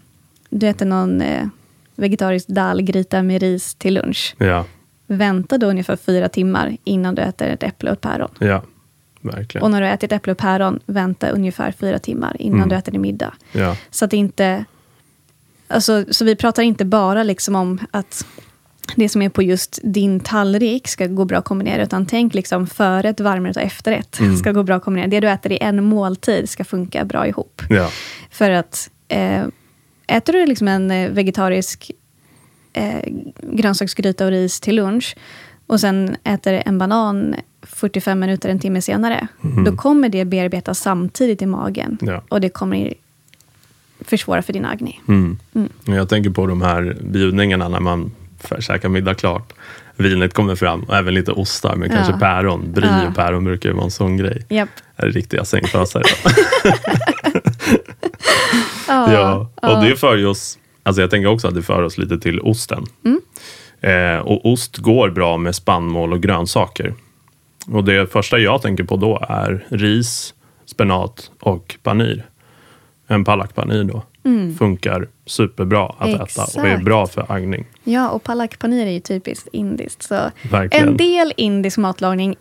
du äter någon eh, vegetarisk dalgryta med ris till lunch. ja, Vänta då ungefär fyra timmar innan du äter ett äpple och ett päron. ja. Verkligen. Och när du ätit äpple och päron, vänta ungefär fyra timmar innan Mm. du äter din middag. Ja, Så att det inte... Alltså, så vi pratar inte bara liksom om att det som är på just din tallrik ska gå bra att kombinera, utan tänk liksom förrätt, varmrätt och efterrätt Mm. ska gå bra att kombinera. Det du äter i en måltid ska funka bra ihop. Ja. För att eh, äter du liksom en eh, vegetarisk eh, grönsaksgryta och ris till lunch och sen äter en banan 45 minuter, en timme senare, då kommer det bearbetas samtidigt i magen. Ja. Och det kommer försvåra för din agni. Mm. Jag tänker på de här bjudningarna när man får käka middag klart. Vinet kommer fram och även lite ostar kanske Ja. päron. Brie Ja. och päron brukar ju vara en sån grej. Japp. Är det riktiga sängfösare. Ja, ja. Och det för oss, alltså jag tänker också att det för oss lite till osten. Mm. Eh, och ost går bra med spannmål och grönsaker. Och det första jag tänker på då är ris, spenat och panir. En palak panir då. Funkar superbra att äta och är Mm. Exakt. bra för agning. Ja, och palak paneer är ju typiskt indiskt. Så Verkligen. en del indisk matlagning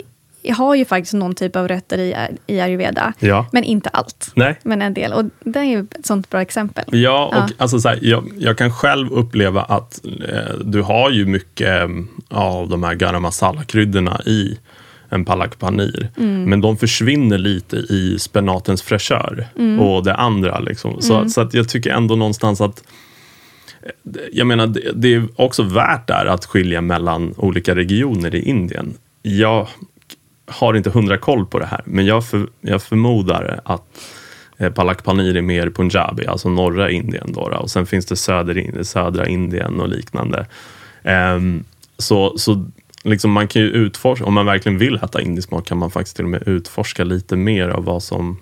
har ju faktiskt någon typ av rötter i, i ayurveda. Ja. Men inte allt. Nej. Men en del. Och det är ju ett sånt bra exempel. Ja, och Ja. Alltså så här, jag, jag kan själv uppleva att eh, du har ju mycket eh, av de här garam masala-kryddorna i en palak panir. Mm. Men de försvinner lite i spenatens fräschör Mm. och det andra. Liksom. Så, så att jag tycker ändå någonstans att jag menar, det, det är också värt där att skilja mellan olika regioner i Indien. Jag har inte hundra koll på det här, men jag, för, jag förmodar att eh, Palak Panir är mer Punjabi, alltså norra Indien. Då, och sen finns det söder, södra Indien och liknande. Ehm, så så liksom man kan ju utforska, om man verkligen vill äta indisk mat kan man faktiskt till och med utforska lite mer av vad som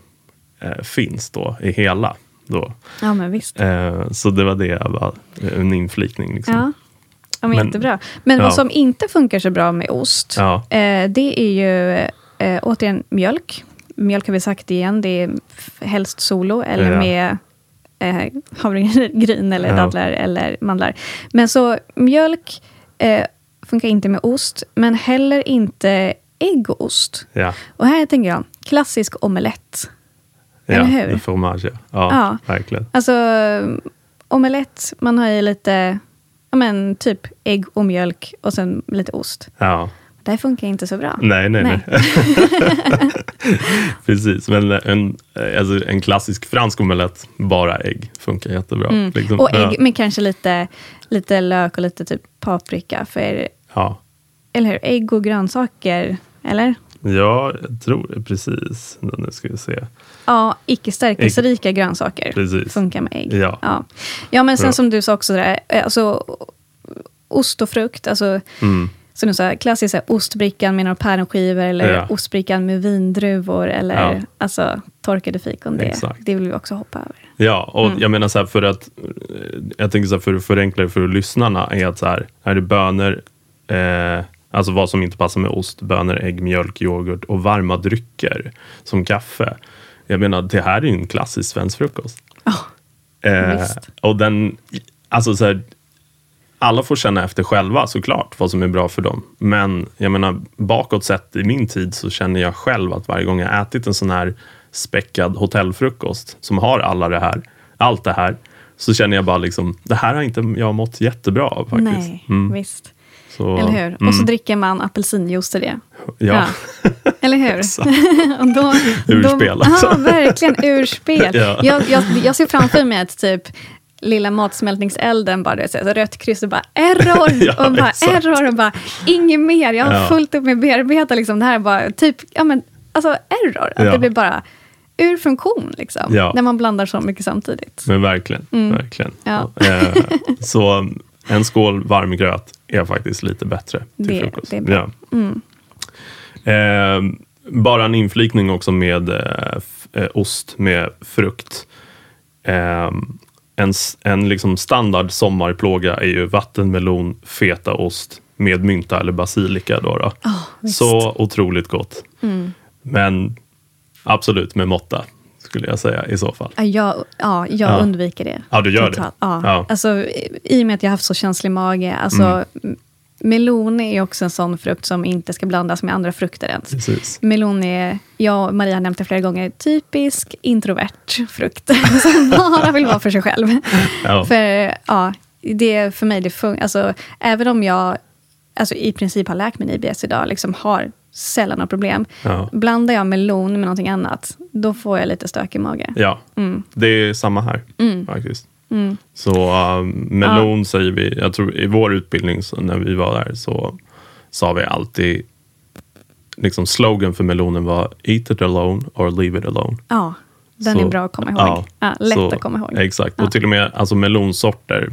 eh, finns då i hela. Då. Ja, men visst. Eh, så det var det, jag var, en inflikning. Liksom. Ja. Ja, men Men- jättebra. Men ja. vad som inte funkar så bra med ost, Ja. eh, det är ju eh, återigen mjölk. Mjölk har vi sagt igen, det är helst solo eller med eh, havregryn eller dadlar eller mandlar. Men så mjölk eh, funkar inte med ost, men heller inte ägg och ost. Ja, Och här tänker jag, klassisk omelett. ja Eller hur? fromage. Ja, ja, verkligen. Alltså, omelett, man har i lite, ja men typ ägg och mjölk och sen lite ost. Ja. Det funkar inte så bra. Nej, nej, nej. Nej. Precis, men en, alltså en klassisk fransk omelett, bara ägg, funkar jättebra. Liksom. Mm. Och ägg Ja. med kanske lite, lite lök och lite typ paprika. För, Ja. eller hur? Ägg och grönsaker, eller? ja, jag tror det. Precis. Nu ska vi se. Ja, icke stärkelserika grönsaker Precis. funkar med ägg. Ja. ja. Ja, men sen Bra. som du sa också, där, eh, alltså, ost och frukt. Alltså, Mm. sa, klassiskt så här, ostbrickan med några päronskivor eller Ja. ostbrickan med vindruvor eller Ja. alltså, torkade fikon. Det, Exakt. det vill vi också hoppa över. Ja, och Mm. jag menar så här för att eh, jag tänker så här för att förenkla det för lyssnarna är att så här, är det bönor, eh, alltså vad som inte passar med ost, bönor, ägg, mjölk, yoghurt och varma drycker som kaffe. Jag menar, det här är ju en klassisk svensk frukost. Eh, visst. och den, alltså så här, alla får känna efter själva såklart vad som är bra för dem. Men jag menar bakåt sett i min tid så känner jag själv att varje gång jag ätit en sån här späckad hotellfrukost som har alla det här, allt det här, så känner jag bara liksom, det här har inte jag mått jättebra av faktiskt. Nej, Mm. visst. Så, Eller hur? mm, Och så dricker man apelsinjuice till det. ja. Eller hur? och då, Urspel då, alltså. Ja, verkligen urspel. Ja. jag, jag, jag ser framför mig att typ lilla matsmältningselden bara, du vet, så rött kryss och bara error, Ja, och bara exakt. error och bara inget mer. Jag har Ja. fullt upp med att bearbeta liksom, det här är bara typ, ja men alltså error. Att Ja. det blir bara ur funktion liksom. Ja. När man blandar så mycket samtidigt. Men verkligen, verkligen. Ja. Eh, så en skål varm gröt är faktiskt lite bättre till Det- frukost. det är bra. Mm. Ja. Eh, bara en inflikning också med eh, eh, ost med frukt. Eh, en en liksom standard sommarplåga är ju vattenmelon, fetaost med mynta eller basilika. Då, då. visst. Så otroligt gott. Men absolut med måtta, skulle jag säga i så fall. Ja, jag, ja, jag Ja. undviker det. Ja, du gör det? Totalt. Ja. Ja. Alltså, i- och med att jag har haft så känslig mage. Alltså, m- Melon är också en sån frukt som inte ska blandas med andra frukter ens. Precis. Melon är, jag och Maria har nämnt det flera gånger, typisk introvert frukt. som bara vill vara för sig själv. Ja. För ja, det för mig, det funkar. Alltså, även om jag alltså, i princip har läkt mig IBS idag, liksom har sällan några problem. Ja. Blandar jag melon med någonting annat, då får jag lite stök i mage. Ja, Mm. det är samma här faktiskt. Så um, melon säger vi, jag tror i vår utbildning så när vi var där så sa vi alltid, liksom slogan för melonen var eat it alone or leave it alone. Ja, den Så- är bra att komma ihåg. ja, Ja, lätt så- att komma ihåg. Exakt, Ja. och till och med alltså melonsorter,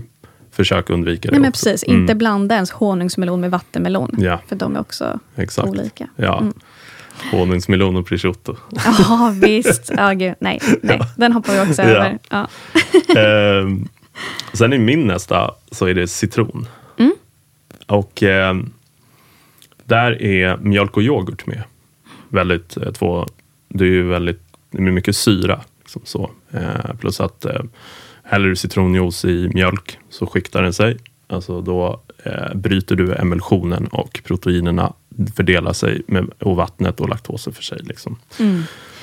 försök undvika det Nej, men också. precis. Mm, Inte blanda ens honungsmelon med vattenmelon. Ja. För de är också Exakt. olika. Ja, Mm. honungsmelon och prosciutto. Ja, visst. Ja, gud. Nej, nej, den hoppar vi också Ja. över. Ja. Ehm, sen i min nästa så är det citron. Mm. Och ehm, där är mjölk och yoghurt med. Väldigt, eh, två, det är ju väldigt det är mycket syra. Liksom så. Eh, plus att eh, häller du citronjuice i mjölk så skiktar den sig. Alltså då eh, bryter du emulsionen och proteinerna fördelar sig med, och vattnet och laktosen för sig. Liksom.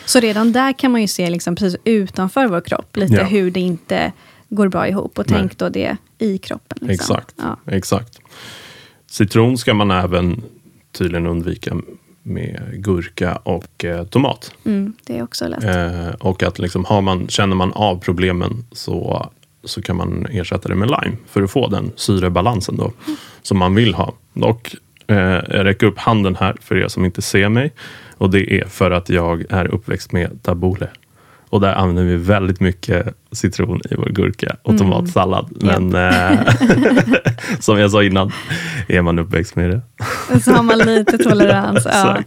Så redan där kan man ju se liksom precis utanför vår kropp, lite Ja. hur det inte går bra ihop. Och Nej. tänk då det i kroppen. Liksom. Exakt. Ja. Exakt. Citron ska man även tydligen undvika med gurka och eh, tomat. Mm, det är också lätt. Eh, och att liksom har man, känner man av problemen så, så kan man ersätta det med lime för att få den syrebalansen då, som man vill ha. Och eh, jag räcker upp handen här för er som inte ser mig. Och det är för att jag är uppväxt med tabbouleh. Och där använder vi väldigt mycket citron i vår gurka och tomatsallad. Men eh, som jag sa innan, är man uppväxt med det. Så har man lite tolerans. ja.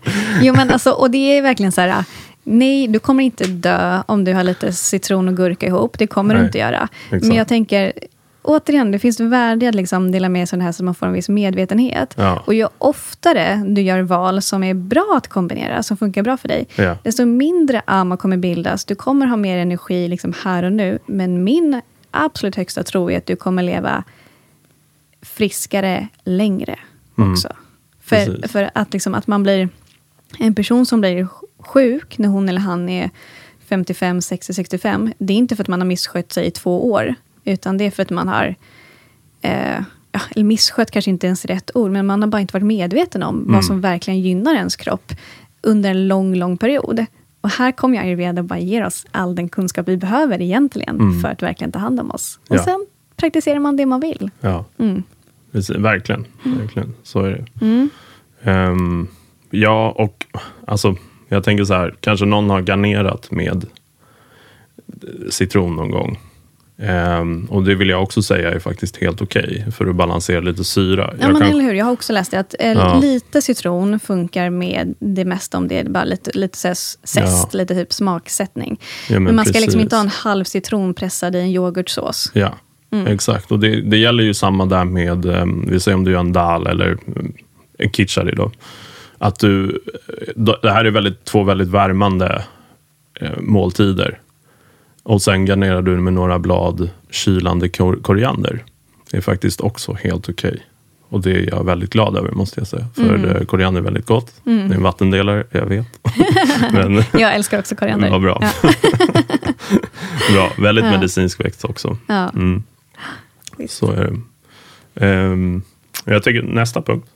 Jo, men alltså, och det är verkligen så här, nej, du kommer inte dö om du har lite citron och gurka ihop. Det kommer du Nej, inte göra. exakt. Men jag tänker, återigen, det finns värde att liksom dela med sig av det här så man får en viss medvetenhet. Ja. Och ju oftare du gör val som är bra att kombinera, som funkar bra för dig, Ja. desto mindre AMA kommer bildas. Du kommer ha mer energi liksom här och nu. Men min absolut högsta tro är att du kommer leva friskare längre också. För, Mm. Precis. för att, liksom, att man blir en person som blir sjuk när hon eller han är 55, 60, 65. Det är inte för att man har misskött sig i två år. Utan det är för att man har eh, eller misskött kanske inte ens rätt ord, men man har bara inte varit medveten om vad som verkligen gynnar ens kropp under en lång, lång period. Och här kommer jag ayurveda och bara ger oss all den kunskap vi behöver egentligen för att verkligen ta hand om oss. Och Ja. sen praktiserar man det man vill. Ja, Mm. Precis, verkligen. verkligen. Så är det. Ehm, ja, och alltså, jag tänker så här, kanske någon har garnerat med citron någon gång. Ehm, och det vill jag också säga är faktiskt helt okej för att balansera lite syra. Ja, jag men kan- eller hur. Jag har också läst det, att eh, Ja. lite citron funkar med det mesta om det är bara lite, lite så zest, Ja. lite typ smaksättning. Men men man ska liksom precis. inte ha en halv citron pressad i en yoghurtsås. Ja, Mm. exakt. Och det, det gäller ju samma där med, um, vi säger om du gör en dal eller um, en kitchari då. Att du, då- det här är väldigt, två väldigt värmande eh, måltider. Och sen garnerar du med några blad kylande kor- koriander. Det är faktiskt också helt okej. Och det är jag väldigt glad över måste jag säga. För mm. koriander är väldigt gott. Det är en vattendelare, jag vet. Men Jag älskar också koriander. vad bra. Ja. bra. Väldigt Ja. medicinsk växt också. Ja. Mm. Så är det. Ehm, jag tycker nästa punkt.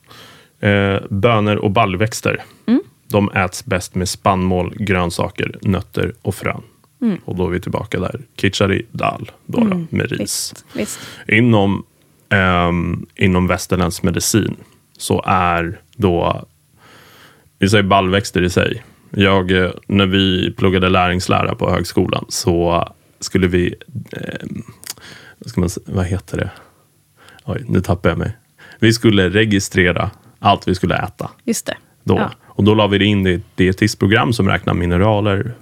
Uh, bönor och baljväxter. Mm. De äts bäst med spannmål, grönsaker, nötter och frön. Mm. Och då är vi tillbaka där. Kichari dal då, då, med ris. Visst, visst. Inom, ehm, inom västerländsk medicin så är då, vi säger baljväxter i sig. Jag, eh, när vi pluggade läringslära på högskolan så skulle vi, eh, vad, ska man, vad heter det? Oj, nu tappar jag mig. Vi skulle registrera allt vi skulle äta. Just det. Då. Ja. Och då la vi det in i ett dietistprogram som räknar mineraler,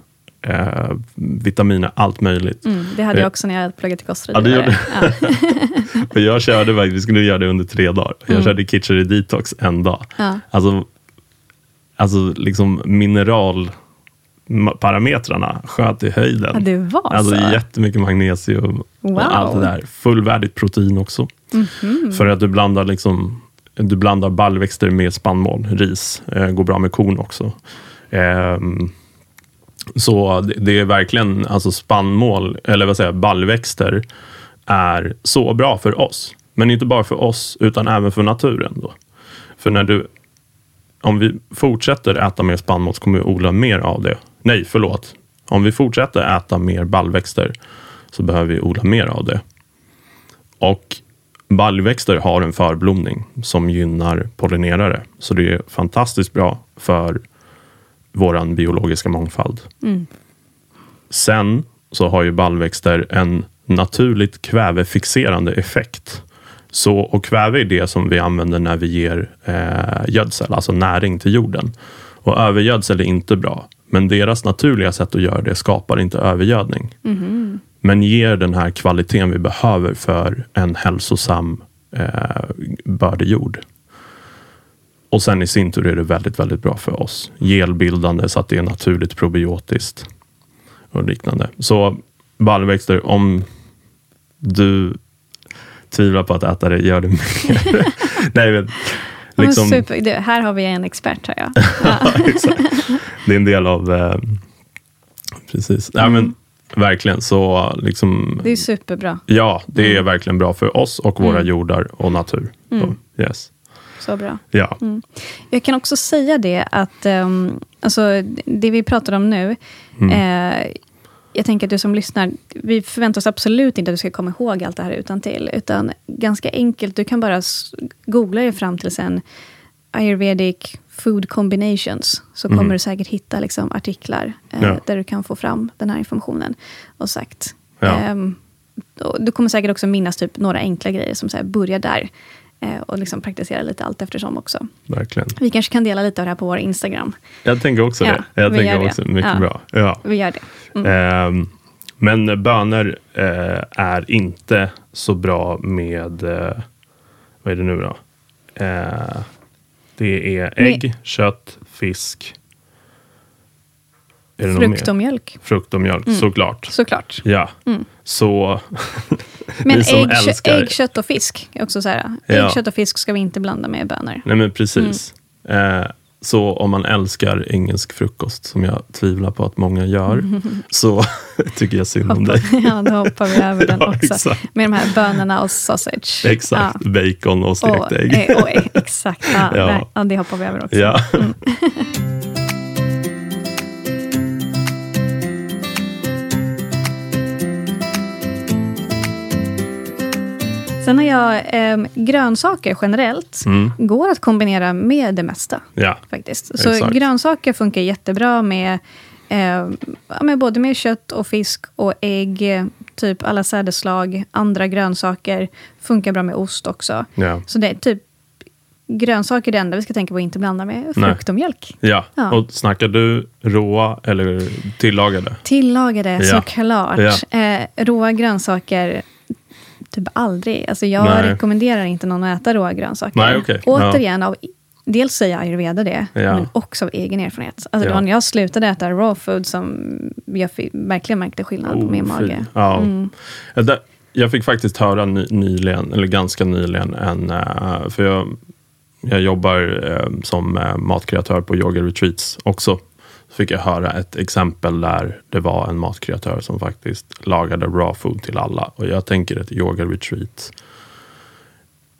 eh, vitaminer, allt möjligt. Mm, det hade Eh, jag också när jag pluggade till Ja, kostrådgivare. Ja. För jag körde faktiskt, vi skulle göra det under tre dagar. Jag körde Kitchery Detox en dag. Ja. Alltså, alltså liksom mineralparametrarna sköt i höjden. Ja, det var alltså så? jättemycket magnesium Wow. och allt det där. Fullvärdigt protein också. Mhm. För att du blandar liksom du blandar baljväxter med spannmål, ris, eh, går bra med korn också. Ehm, så det, det är verkligen alltså spannmål, eller vad säger jag, baljväxter är så bra för oss. Men inte bara för oss, utan även för naturen. Då. För när du, om vi fortsätter äta mer spannmål så kommer vi odla mer av det. Nej, förlåt. Om vi fortsätter äta mer baljväxter så behöver vi odla mer av det. Och baljväxter har en förblomning som gynnar pollinerare. Så det är fantastiskt bra för vår biologiska mångfald. Sen så har ju baljväxter en naturligt kvävefixerande effekt. Så, och kväve är det som vi använder när vi ger eh, gödsel, alltså näring till jorden. Och övergödsel är inte bra, men deras naturliga sätt att göra det skapar inte övergödning. Men ger den här kvaliteten vi behöver för en hälsosam eh, bördejord. Och sen i sin tur är det väldigt, väldigt bra för oss. Gelbildande så att det är naturligt probiotiskt och liknande. Så baljväxter, om du tvivlar på att äta det, gör det mer. Nej, men, liksom, super. Du, här har vi en expert, hör jag. Ja. Det är en del av... Eh, precis. Ja, men, verkligen. Så liksom, Det är superbra. ja, det är verkligen bra för oss och våra jordar och natur. Så, yes. Så bra. Ja. Jag kan också säga det att um, alltså, det vi pratar om nu, eh, jag tänker att du som lyssnar, vi förväntar oss absolut inte att du ska komma ihåg allt det här utan till, utan ganska enkelt, du kan bara googla dig fram till sen ayurvedic food combinations, så kommer du säkert hitta liksom, artiklar eh, Ja. där du kan få fram den här informationen. Och sagt, Ja. och du kommer säkert också minnas typ några enkla grejer som så här, börja där. Eh, Och liksom praktisera lite allt eftersom också. Verkligen. Vi kanske kan dela lite av det här på vår Instagram. Jag tänker också Ja, det. Jag vi gör tänker det. också mycket Ja. bra. Ja. Vi gör det. Mm. Ehm, men bönor eh, är inte så bra med, eh, vad är det nu då? Eh, det är ägg, kött, fisk. Det Frukt och mjölk, Frukt och mjölk, såklart. såklart. Ja, så Men ägg, älskar- ägg, kött och fisk också så här. Ja. Ägg, kött och fisk ska vi inte blanda med bönor. Nej men precis. Mm. Eh, så om man älskar engelsk frukost, som jag tvivlar på att många gör, så tycker jag synd om dig. ja, då hoppar vi över den Ja, också. exakt. Med de här bönorna och sausage. Exakt, Ja. bacon och Och, stekt ägg. eh, och, ägg, exakt. Ja, Ja. Nej, det hoppar vi över också. Ja. Sen har jag eh, grönsaker generellt. Går att kombinera med det mesta. ja, faktiskt. Så Exakt. grönsaker funkar jättebra med, eh, med både med kött och fisk och ägg. Typ alla sädesslag, andra grönsaker. Funkar bra med ost också. ja. Så det är typ grönsaker är det enda vi ska tänka på att inte blanda med frukt och mjölk. ja. Ja. Och snackar du råa eller tillagade? Tillagade Ja. såklart. Ja. Eh, råa grönsaker, typ aldrig. Alltså jag Nej. rekommenderar inte någon att äta råa grönsaker. Nej, okej. Återigen, av, dels säger ayurveda det, Ja. men också av egen erfarenhet. Alltså Ja. var när jag slutade äta raw food som jag verkligen märkte skillnad på min Oh, mage. Ja. Mm. Ja, Jag fick faktiskt höra ny, nyligen, eller ganska nyligen, en, eh, för jag, jag jobbar eh, som eh, matkreatör på yoga retreats också. Så fick jag höra ett exempel där det var en matkreatör som faktiskt lagade raw food till alla. Och jag tänker ett yoga retreat.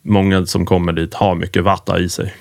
Många som kommer dit har mycket vatta i sig.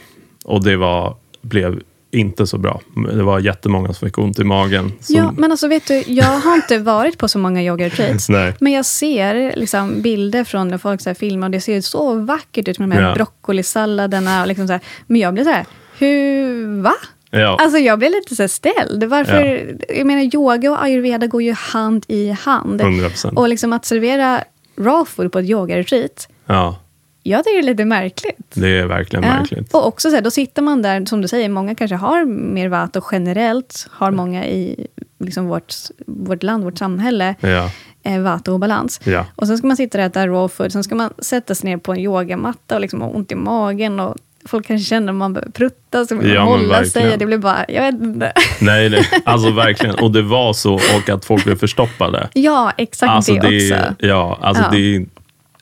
Och det var, blev inte så bra. Det var jättemånga som fick ont i magen. Som, Ja, men alltså vet du, jag har inte varit på så många yoga retreats. Men jag ser liksom bilder från när folk så här filmar och det ser så vackert ut med de här Ja. broccolisalladerna. Och liksom så här. Men jag blir så här, hur, va? Ja. Alltså jag blir lite så ställd. Varför? Jag menar, yoga och ayurveda går ju hand i hand. 100%. Och liksom att servera raw food på ett yoga-retreat, ja, jag tycker det är lite märkligt. det är verkligen Ja. märkligt. Och också så här, då sitter man där, som du säger, många kanske har mer vatt och generellt har många i liksom vårt, vårt land, vårt samhälle, Ja. eh, och obalans. Ja. Och sen ska man sitta där och äta raw food, sen ska man sätta sig ner på en yogamatta och liksom ha ont i magen och folk kanske känner att man behöver prutta, så man Ja, hålla sig. Det blir bara, jag vet inte. Nej, nej, alltså verkligen. Och det var så, och att folk blev förstoppade. Ja, exakt Alltså, det, det också. ja, alltså Ja. Det, är,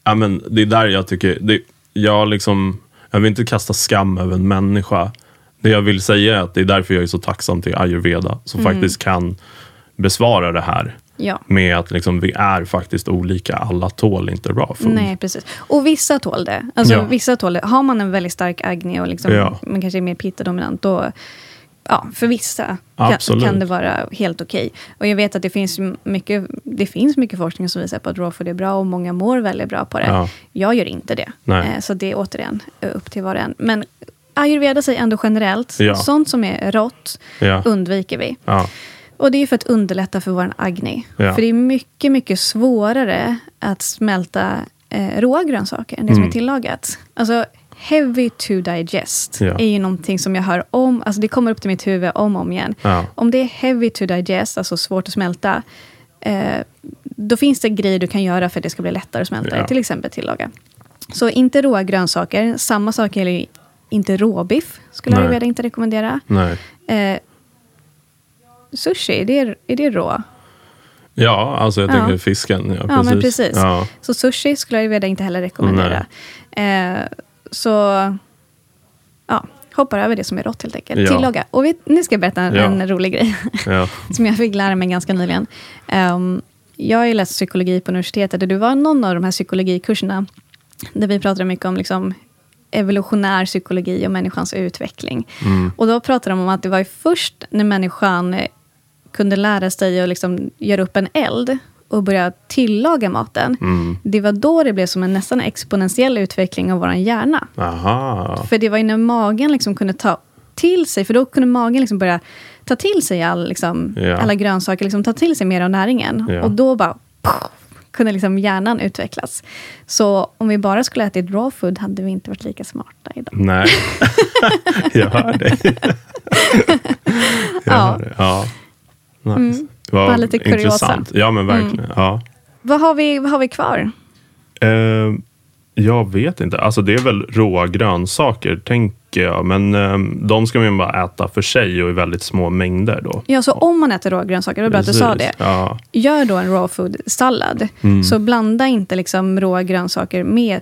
ja, men det är där jag tycker, det, jag, liksom, jag vill inte kasta skam över en människa. Det jag vill säga är att det är därför jag är så tacksam till ayurveda, som Mm. faktiskt kan besvara det här. Ja. Med att liksom, vi är faktiskt olika. Alla tål inte raw food. Nej, precis. Och vissa tål det. Alltså, Ja. vissa tål det. Har man en väldigt stark agni och liksom, Ja. man kanske är mer pitta-dominant, då Ja, för vissa kan, kan det vara helt okej. Och jag vet att det finns mycket, det finns mycket forskning som visar på att raw food är bra och många mår väldigt bra på det. Ja. Jag gör inte det. Nej. Eh, Så det är återigen eh, upp till var och en. Men ayurveda säger ändå generellt, Ja. sånt som är rått Ja. undviker vi. Ja. Och det är för att underlätta för vår agni. Ja. För det är mycket, mycket svårare att smälta eh, råa grönsaker än det som Mm. är tillagat. Alltså, heavy to digest Ja. är ju någonting som jag hör om. Alltså det kommer upp till mitt huvud om och om igen. Ja. Om det är heavy to digest, alltså svårt att smälta, eh, då finns det grejer du kan göra för att det ska bli lättare att smälta Ja. Till exempel tillaga. Så inte råa grönsaker. Samma sak gäller ju inte råbiff. Skulle Nej. Ayurveda inte rekommendera. Nej. Eh, sushi, det är, är det rå? Ja, alltså jag Ja. tänker fisken. Ja, Ja, precis. men precis. Ja. Så sushi skulle Ayurveda inte heller rekommendera. Eh, så ja, hoppar över det som är rått helt enkelt. Ja. Tillaga. Och vi, nu ska jag berätta en, rolig grej. Som jag fick lära mig ganska nyligen. Ehm, jag har ju läst psykologi på universitetet och det var någon av de här psykologikurserna där vi pratade mycket om liksom, evolutionär psykologi och människans utveckling. Och då pratade de om att det var först när människan kunde lära sig att liksom göra upp en eld och börja tillaga maten. Det var då det blev som en nästan exponentiell utveckling av vår hjärna. Aha. För det var när magen liksom kunde ta till sig, för då kunde magen liksom börja ta till sig all, liksom, Ja. alla grönsaker, liksom ta till sig mer av näringen. Ja. Och då bara kunde liksom hjärnan utvecklas. Så om vi bara skulle ätit raw food hade vi inte varit lika smarta idag. Nej. jag hör dig. jag Ja. hör dig. Ja. Nice. Bara Vad lite kuriosa. intressant. Ja, men verkligen. Ja. Vad har vi, vad har vi kvar? Eh, jag vet inte. Alltså det är väl råa grönsaker, tänker jag. Men eh, de ska man bara äta för sig och i väldigt små mängder då. Ja, så om man äter rågrönsaker, det var bra att du sa det. Ja. Gör då en raw food-sallad. Mm. Så blanda inte liksom råa grönsaker med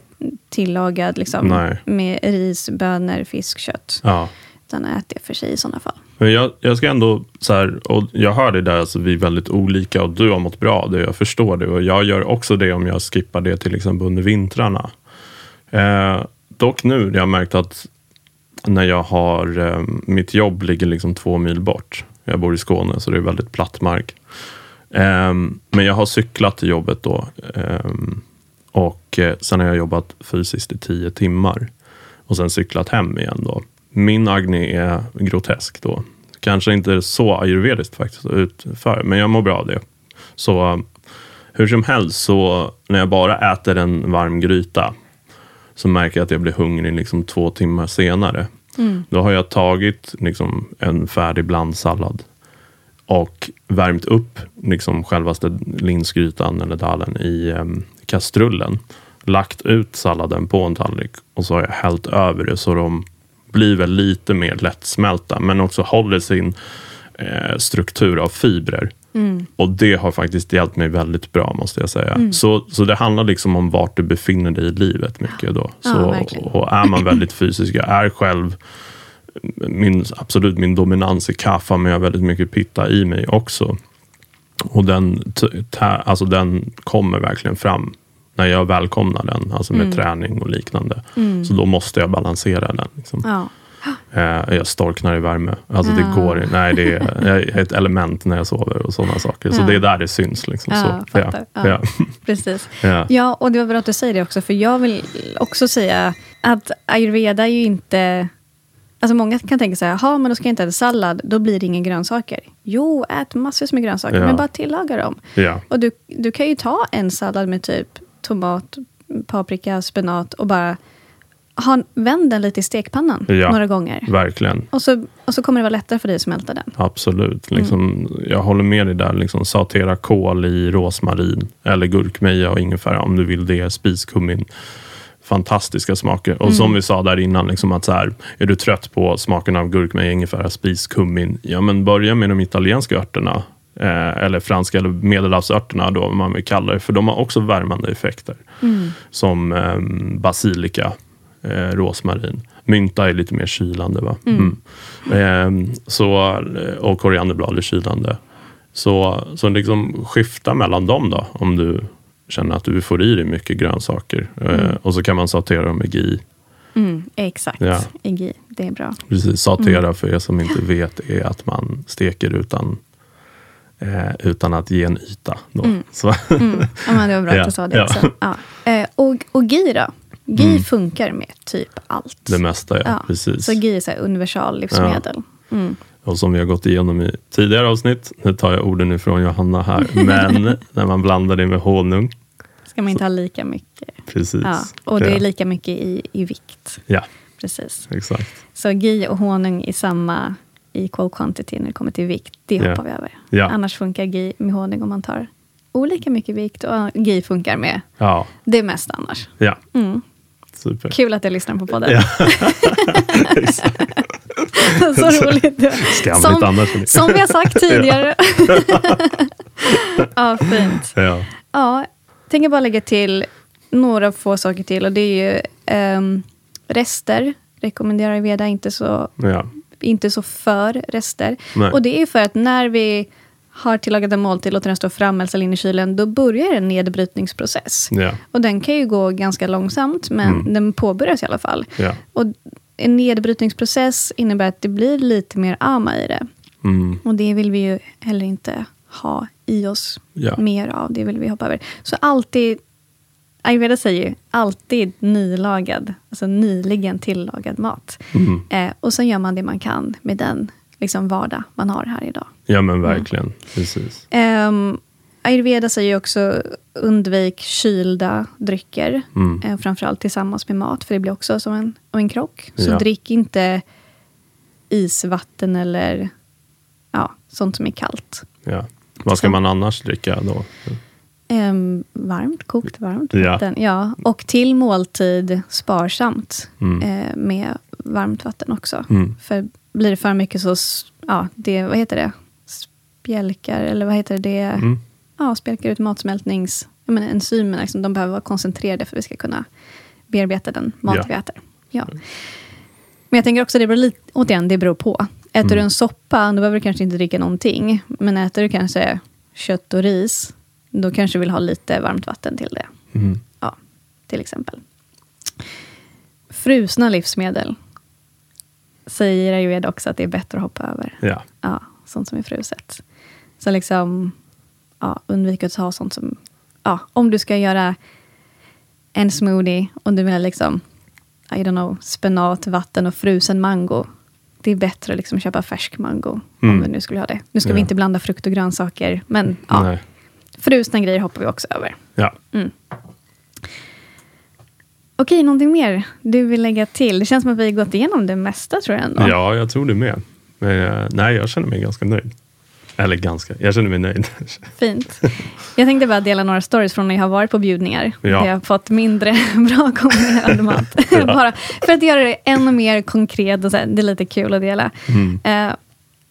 tillagad liksom, Nej. med ris, bönor, fisk, kött. ja. Den ät det för sig i sådana fall. Men jag, jag ska ändå, så här, och jag hör det där, alltså, vi är väldigt olika och du har mått bra av det, jag förstår det. Och jag gör också det om jag skippar det till exempel under vintrarna. Eh, dock nu, jag har märkt att när jag har, eh, mitt jobb ligger liksom två mil bort. Jag bor i Skåne, så det är väldigt platt mark. Eh, men jag har cyklat till jobbet då. Eh, och eh, sen har jag jobbat fysiskt i tio timmar. Och sen cyklat hem igen då. Min Agni är grotesk då. Kanske inte så ayurvediskt faktiskt utför, men jag mår bra av det. Så eh, hur som helst, så när jag bara äter en varm gryta så märker jag att jag blir hungrig liksom två timmar senare. Då har jag tagit liksom en färdig blandsallad och värmt upp liksom självaste linsgrytan eller dalen i em, kastrullen. Lagt ut salladen på en tallrik och så har jag hällt över det så de blir väl lite mer lättsmälta men också håller sin eh, struktur av fibrer. Och det har faktiskt hjälpt mig väldigt bra måste jag säga. Så, så det handlar liksom om vart du befinner dig i livet mycket då. Ja, Så, verkligen. och är man väldigt fysisk, jag är själv min, absolut min dominans i kaffa, men jag har väldigt mycket pitta i mig också. Och den, alltså den kommer verkligen fram när jag välkomnar den, alltså med träning och liknande. Så då måste jag balansera den. Liksom. Ja. Eh, jag storknar i värme. Alltså det Ja. går Nej, det är, jag är ett element när jag sover och sådana saker. Så Ja. det är där det syns. Liksom. Ja, så. Ja. Precis. Ja. Och det var bra att du säger det också, för jag vill också säga att ayurveda är ju inte... Alltså många kan tänka så här, jaha, men då ska jag inte äta sallad, då blir det inga grönsaker. Jo, ät massor med grönsaker, men bara tillaga dem. Och du, du kan ju ta en sallad med typ tomat, paprika, spenat och bara ha, vänd den lite i stekpannan Ja. några gånger. Verkligen. Och så, och så kommer det vara lättare för dig att smälta den. Absolut. Liksom, Jag håller med dig där. Liksom, sautera kål i rosmarin eller gurkmeja och ingefära om du vill det. Spiskummin. Fantastiska smaker. Och som vi sa där innan, liksom att så här, är du trött på smaken av gurkmeja, ingefära, spiskummin, ja men börja med de italienska örterna. Eh, eller franska eller medelhavsörterna då, man vill kalla det. För de har också värmande effekter. Som eh, basilika, eh, rosmarin. Mynta är lite mer kylande. Va? Mm. Eh, så, och korianderblad är kylande. Så, så liksom skifta mellan dem då. Om du känner att du får i dig mycket grönsaker. Eh, och så kan man sautera dem i GI. Mm, exakt, Ja. EGI, det är bra. Precis, sautera för er som inte vet är att man steker utan, eh, utan att ge en yta. Då. Så, Mm. Ja, men det var bra att du sa det ja. också. Ja. Eh, och, och GI då? GI Mm. funkar med typ allt. det mesta, ja. Ja, Precis. Så GI är så universal livsmedel. Mm. Och som vi har gått igenom i tidigare avsnitt, nu tar jag orden ifrån Johanna här, men när man blandar det med honung, Ska man inte ha lika mycket. precis. Ja. Och det är lika mycket i, i vikt. Ja, Precis. exakt. Så GI och honung i samma equal quantity när det kommer till vikt, det hoppar vi över. Ja. Annars funkar GI med honung om man tar olika mycket vikt. Och GI funkar med Ja, det mesta annars. ja. Mm. super. Kul att jag lyssnar på podden. Ja. Så roligt. Skamligt Som, annars. som vi har sagt tidigare. ja, fint. Ja. Ja, tänker bara lägga till några få saker till. Och det är ju ehm, rester. Rekommenderar Veda inte så, Ja. Inte så för rester. Nej. Och det är för att när vi har tillagat en måltid, låter den stå framme eller in i kylen, då börjar en nedbrytningsprocess. Ja. Och den kan ju gå ganska långsamt, men Mm. den påbörjas i alla fall. Ja. Och en nedbrytningsprocess innebär att det blir lite mer ama i det. Mm. Och det vill vi ju heller inte ha i oss Ja. mer av. Det vill vi hoppa över. Så alltid, Ayurveda säger ju alltid nylagad, alltså nyligen tillagad mat. Mm. Eh, och sen gör man det man kan med den liksom, vardag man har här idag. ja, men verkligen. Precis. Um, Ayurveda säger också undvik kylda drycker. Mm. Eh, framförallt tillsammans med mat, för det blir också som en, en krock. Så Ja. drick inte isvatten eller ja, sånt som är kallt. Ja. Vad ska man annars dricka då? Ehm, varmt, kokt varmt vatten. Ja. Och till måltid sparsamt Mm. eh, med varmt vatten också. Mm. För blir det för mycket så, ja, det, vad heter det? Spjälkar, eller vad heter det? Mm. Ja, spjälkar ut matsmältnings... Jag menar, enzymerna, liksom, de behöver vara koncentrerade för att vi ska kunna bearbeta den mat Ja. vi äter. Ja. Men jag tänker också, det beror lite, återigen, det beror på. Äter Mm. du en soppa, då behöver du kanske inte dricka någonting. Men äter du kanske kött och ris, då kanske du vill ha lite varmt vatten till det. Mm. Ja, till exempel. Frusna livsmedel säger Ayurveda också att det är bättre att hoppa över. Ja. Ja, sånt som är fruset. Så liksom, ja, undvik att ta sånt som... Ja, om du ska göra en smoothie och du vill ha liksom, I don't know, spenat, vatten och frusen mango. Det är bättre att liksom köpa färsk mango, om Mm. vi nu skulle ha det. Nu ska vi Ja. inte blanda frukt och grönsaker, men ja, Nej. Frusna grejer hoppar vi också över. Ja. Okej, någonting mer du vill lägga till? Det känns som att vi gått igenom det mesta, tror jag ändå. ja, jag tror det med. Men eh, nej, jag känner mig ganska nöjd. Eller ganska, jag känner mig nöjd. Fint. Jag tänkte bara dela några stories från när jag har varit på bjudningar. Ja. Där jag har fått mindre bra kombinerad mat. bara för att göra det ännu mer konkret. Och så här, det är lite kul att dela. Mm. Eh,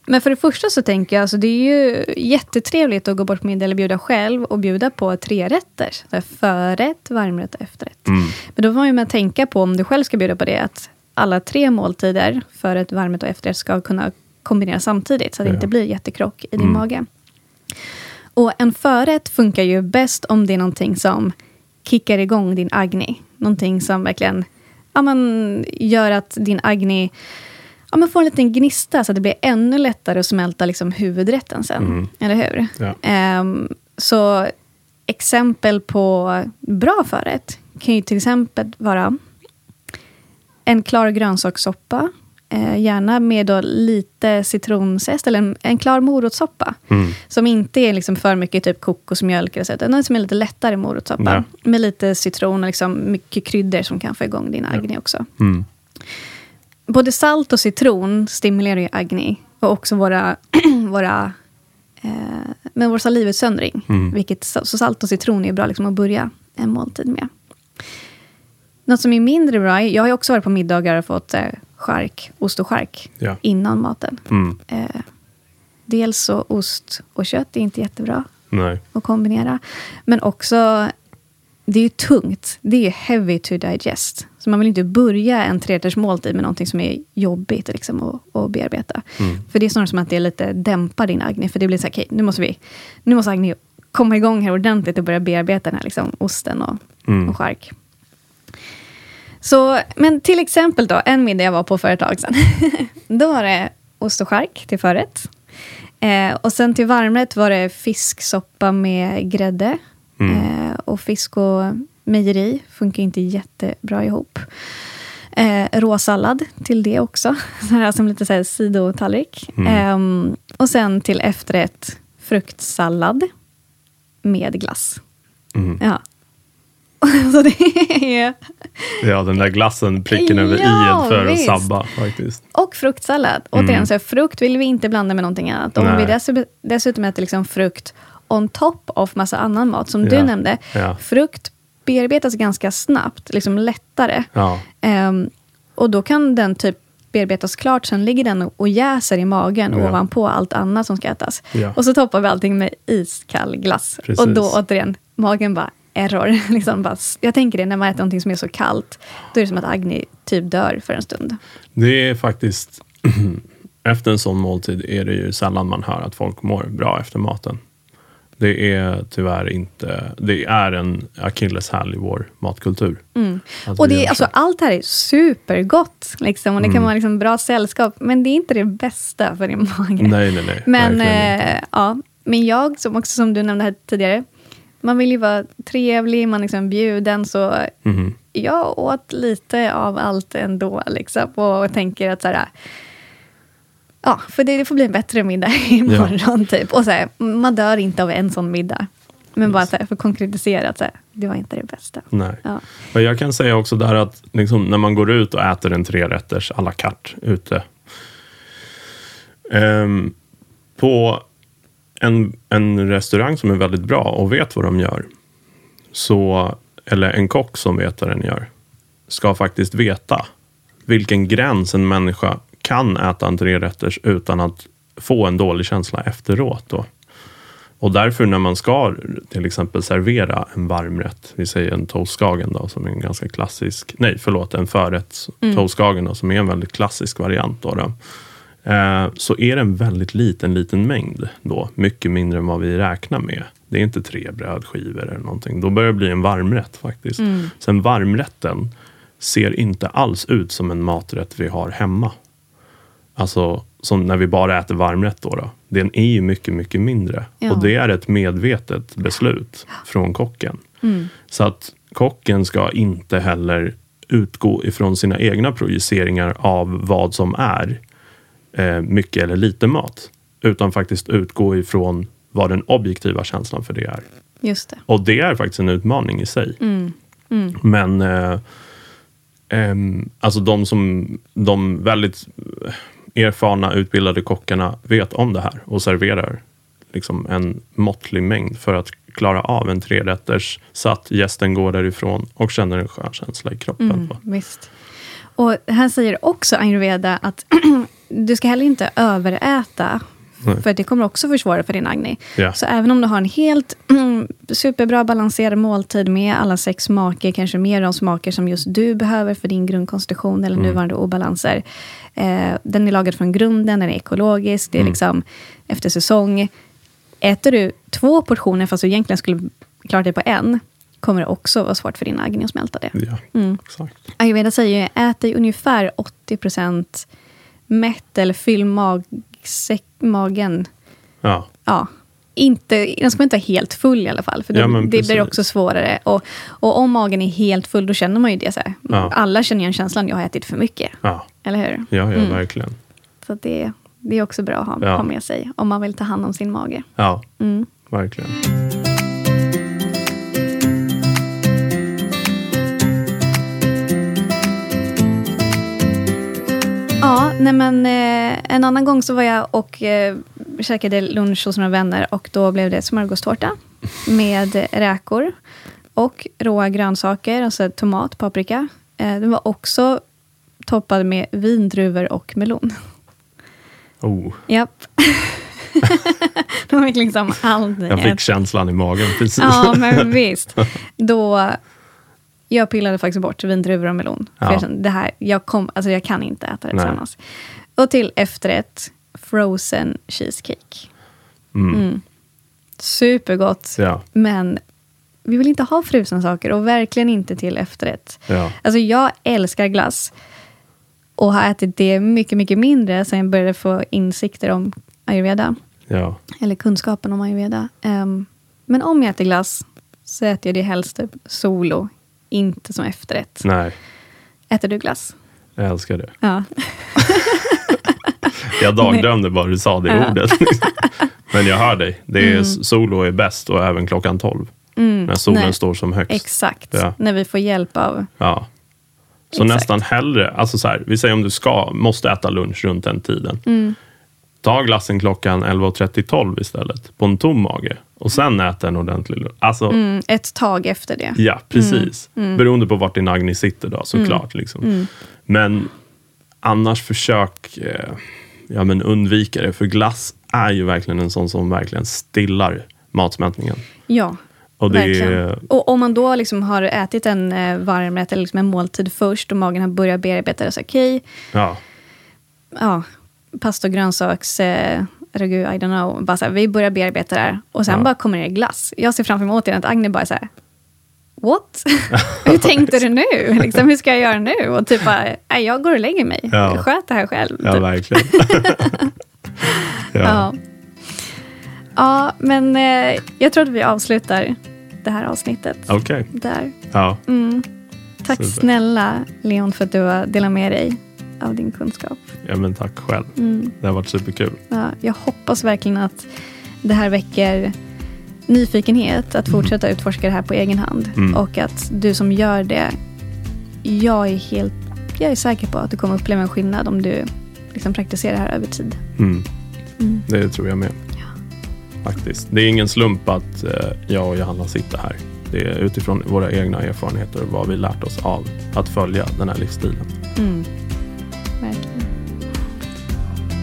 men för det första så tänker jag, alltså, det är ju jättetrevligt att gå bort på middag eller bjuda själv och bjuda på tre rätter. Förrätt, varmrätt och efterrätt. Mm. Men då får man ju med att tänka på, om du själv ska bjuda på det, att alla tre måltider, förrätt, varmrätt och efterrätt, ska kunna kombineras samtidigt, så att det inte blir jättekrock i din Mm. mage. Och en förrätt funkar ju bäst om det är någonting som kickar igång din agni. Någonting som verkligen ja, men, gör att din agni ja, men får en liten gnista, så att det blir ännu lättare att smälta liksom, huvudrätten sen. Mm. Eller hur? Ja. Ehm, så exempel på bra förrätt kan ju till exempel vara en klar grönsakssoppa. Eh, gärna med då lite citronzest, eller en, en klar morotssoppa. Mm. Som inte är liksom för mycket typ kokosmjölk, eller så, utan som är lite lättare morotssoppa. Ja. Med lite citron och liksom mycket kryddor som kan få igång din agni också. Mm. Både salt och citron stimulerar ju agni. Och också våra, våra, eh, med vår salivutsöndring. Mm. Vilket, så salt och citron är bra liksom att börja en måltid med. Något som är mindre bra, jag har ju också varit på middagar och fått eh, chark, ost och chark Ja. innan maten. Mm. Eh, dels så ost och kött är inte jättebra Nej. att kombinera. Men också det är ju tungt. Det är heavy to digest. Så man vill inte börja en trerätters måltid med någonting som är jobbigt liksom, att, att bearbeta. För det är snarare som att det lite dämpar din Agni. För det blir så här, okej, nu måste vi, nu måste Agni komma igång här ordentligt och börja bearbeta den här liksom, osten och, och chark. Så, men till exempel då, en middag jag var på för ett tag sedan. då var det ost och chark till förrätt. Eh, och sen till varmrätt var det fisksoppa med grädde. Eh, och fisk och mejeri funkar inte jättebra ihop. Eh, råsallad till det också. Så här som lite så här sidotallrik. Ehm, och sen till efterrätt fruktsallad med glass. Ja. Så det är... Ja, den där glassen pricken över Ja, i för att visst. sabba faktiskt. Och fruktsallad. Återigen, så frukt vill vi inte blanda med någonting annat. Om Nej. vi dessutom äter liksom frukt on top of massa annan mat, som du nämnde. Frukt bearbetas ganska snabbt, liksom lättare. Ehm, och då kan den typ bearbetas klart, sen ligger den och- och jäser i magen Ja. ovanpå allt annat som ska ätas. Ja. Och så toppar vi allting med iskall glass. Precis. Och då återigen, magen bara error. liksom bara, jag tänker det, när man äter någonting som är så kallt, då är det som att Agni typ dör för en stund. det är faktiskt... efter en sån måltid är det ju sällan man hör att folk mår bra efter maten. Det är tyvärr inte... Det är en akilleshäl i vår matkultur. Mm. Och det, är- alltså, så. allt här är supergott. Liksom, och det Mm. kan vara liksom bra sällskap. Men det är inte det bästa för din mage. Nej, nej, nej. men, eh, ja, men jag, som också som du nämnde här tidigare. Man vill ju vara trevlig, man är liksom bjuden. Så Mhm. jag åt lite av allt ändå. Liksom, och tänker att så här, Ja, för det, det får bli en bättre middag imorgon. Typ. Och så här, man dör inte av en sån middag. Men bara så här, för att konkretisera att så här, det var inte det bästa. Nej. Ja. Men jag kan säga också där att liksom, när man går ut och äter en trerätters à la carte ute. ehm, på en, en restaurang som är väldigt bra och vet vad de gör. Så, eller en kock som vet vad den gör. Ska faktiskt veta vilken gräns en människa kan äta en trerätters utan att få en dålig känsla efteråt. Då. Och därför när man ska till exempel servera en varmrätt, vi säger en toastskagen då, som är en ganska klassisk, nej förlåt, en förrätt toastskagen då, som är en väldigt klassisk variant då, då eh, så är det en väldigt liten, liten mängd då, mycket mindre än vad vi räknar med. Det är inte tre brödskivor eller någonting. Då börjar det bli en varmrätt faktiskt. Sen varmrätten ser inte alls ut som en maträtt vi har hemma. Alltså som när vi bara äter varmrätt då. då. Den är ju mycket, mycket mindre. Ja. Och det är ett medvetet beslut från kocken. Så att kocken ska inte heller utgå ifrån sina egna projiceringar av vad som är eh, mycket eller lite mat. Utan faktiskt utgå ifrån vad den objektiva känslan för det är. Just det. Och det är faktiskt en utmaning i sig. Men eh, ehm, alltså de som de väldigt erfarna utbildade kockarna vet om det här och serverar liksom en måttlig mängd för att klara av en trerätters så att gästen går därifrån och känner en skön känsla i kroppen. va? Visst. Och här säger också ayurveda att du ska heller inte överäta. Nej. För det kommer också försvåra för din agni. Ja. Så även om du har en helt superbra balanserad måltid med alla sex smaker, kanske mer de smaker som just du behöver för din grundkonstitution eller nuvarande obalanser. Eh, den är lagad från grunden, den är ekologisk, det är liksom efter säsong. Äter du två portioner fast du egentligen skulle klara dig på en, kommer det också vara svårt för din agni att smälta det. Ja, exakt. Ayurveda säger ju, ät dig ungefär 80% mätt eller fyll mag, säck, magen. Ja, Ja, inte, den ska inte vara helt full i alla fall. För då, Ja, det blir också svårare. Och, och om magen är helt full, då känner man ju det. Så. Ja. Alla känner igen känslan, jag har ätit för mycket. ja, Eller hur? ja, ja verkligen. Så det, det är också bra att ha, ha med sig, om man vill ta hand om sin mage. Ja, Mm. verkligen. Ja, nej men eh, en annan gång så var jag och eh, käkade lunch hos några vänner och då blev det smörgåstårta med räkor och råa grönsaker, alltså tomat, paprika. Eh, den var också toppad med vindruvor och melon. Oh, Japp. De fick liksom allt. Jag fick känslan i magen precis. Ja, men visst. Då, jag pillade faktiskt bort vindruvor och melon. För Ja. jag kände, det här, jag, kom, alltså jag kan inte äta det Nej. tillsammans. Och till efterrätt, frozen cheesecake. Mm. Supergott. Ja, Men vi vill inte ha frusen saker och verkligen inte till efterrätt. ja, Alltså jag älskar glass. Och har ätit det mycket, mycket mindre sen jag började få insikter om ayurveda. ja. Eller kunskapen om ayurveda. Ehm, men om jag äter glass så äter jag det helst typ solo. Inte som efterrätt. Nej, Äter du glass? jag älskar det. Ja. Jag dagdrömde bara du sa det Ja. ordet. Men jag hör dig. Det är, Solo är bäst och även klockan 12. När solen Nej. står som högst. Exakt. Ja. När vi får hjälp av... Ja. Så Exakt. nästan hellre, alltså så här, vi säger om du ska, måste äta lunch runt den tiden. Mm. Ta glassen klockan 11.30-12 istället, på en tom mage. Och sen äta en ordentlig lunch. Alltså, Mm, ett tag efter det. ja, precis. Mm. Beroende på vart din Agni sitter då, såklart. Liksom. Men annars försök eh, ja, men undvika det, för glass är ju verkligen en sån som verkligen stillar matsmältningen. Ja, Och verkligen. är, Och om man då liksom har ätit en eh, varmrätt eller liksom en måltid först och magen har börjat bearbeta det, så okej, ja, ja, pasta och grönsaks... Eh, I don't know. Bara så här, vi börjar bearbeta det här. Och sen Ja. bara kommer det glass. Jag ser framför mig återigen att Agne bara så här... What? hur tänkte du nu? Liksom, hur ska jag göra nu? Och typ bara, jag går och lägger mig. Ja. Sköt det här själv. ja typ. verkligen. ja. Ja. ja, men eh, jag tror att vi avslutar det här avsnittet Okej. där. Ja. Tack Super. snälla Leon för att du har delat med dig av din kunskap. ja, men tack själv. Mm. Det har varit superkul. Ja, jag hoppas verkligen att det här väcker nyfikenhet att fortsätta utforska det här på egen hand. Mm. Och att du som gör det, jag är helt jag är säker på att du kommer uppleva en skillnad om du liksom praktiserar det här över tid. Mm. Det tror jag med. Faktiskt. Det är ingen slump att eh, jag och Johanna sitter här. Det är utifrån våra egna erfarenheter och vad vi lärt oss av att följa den här livsstilen. Mm.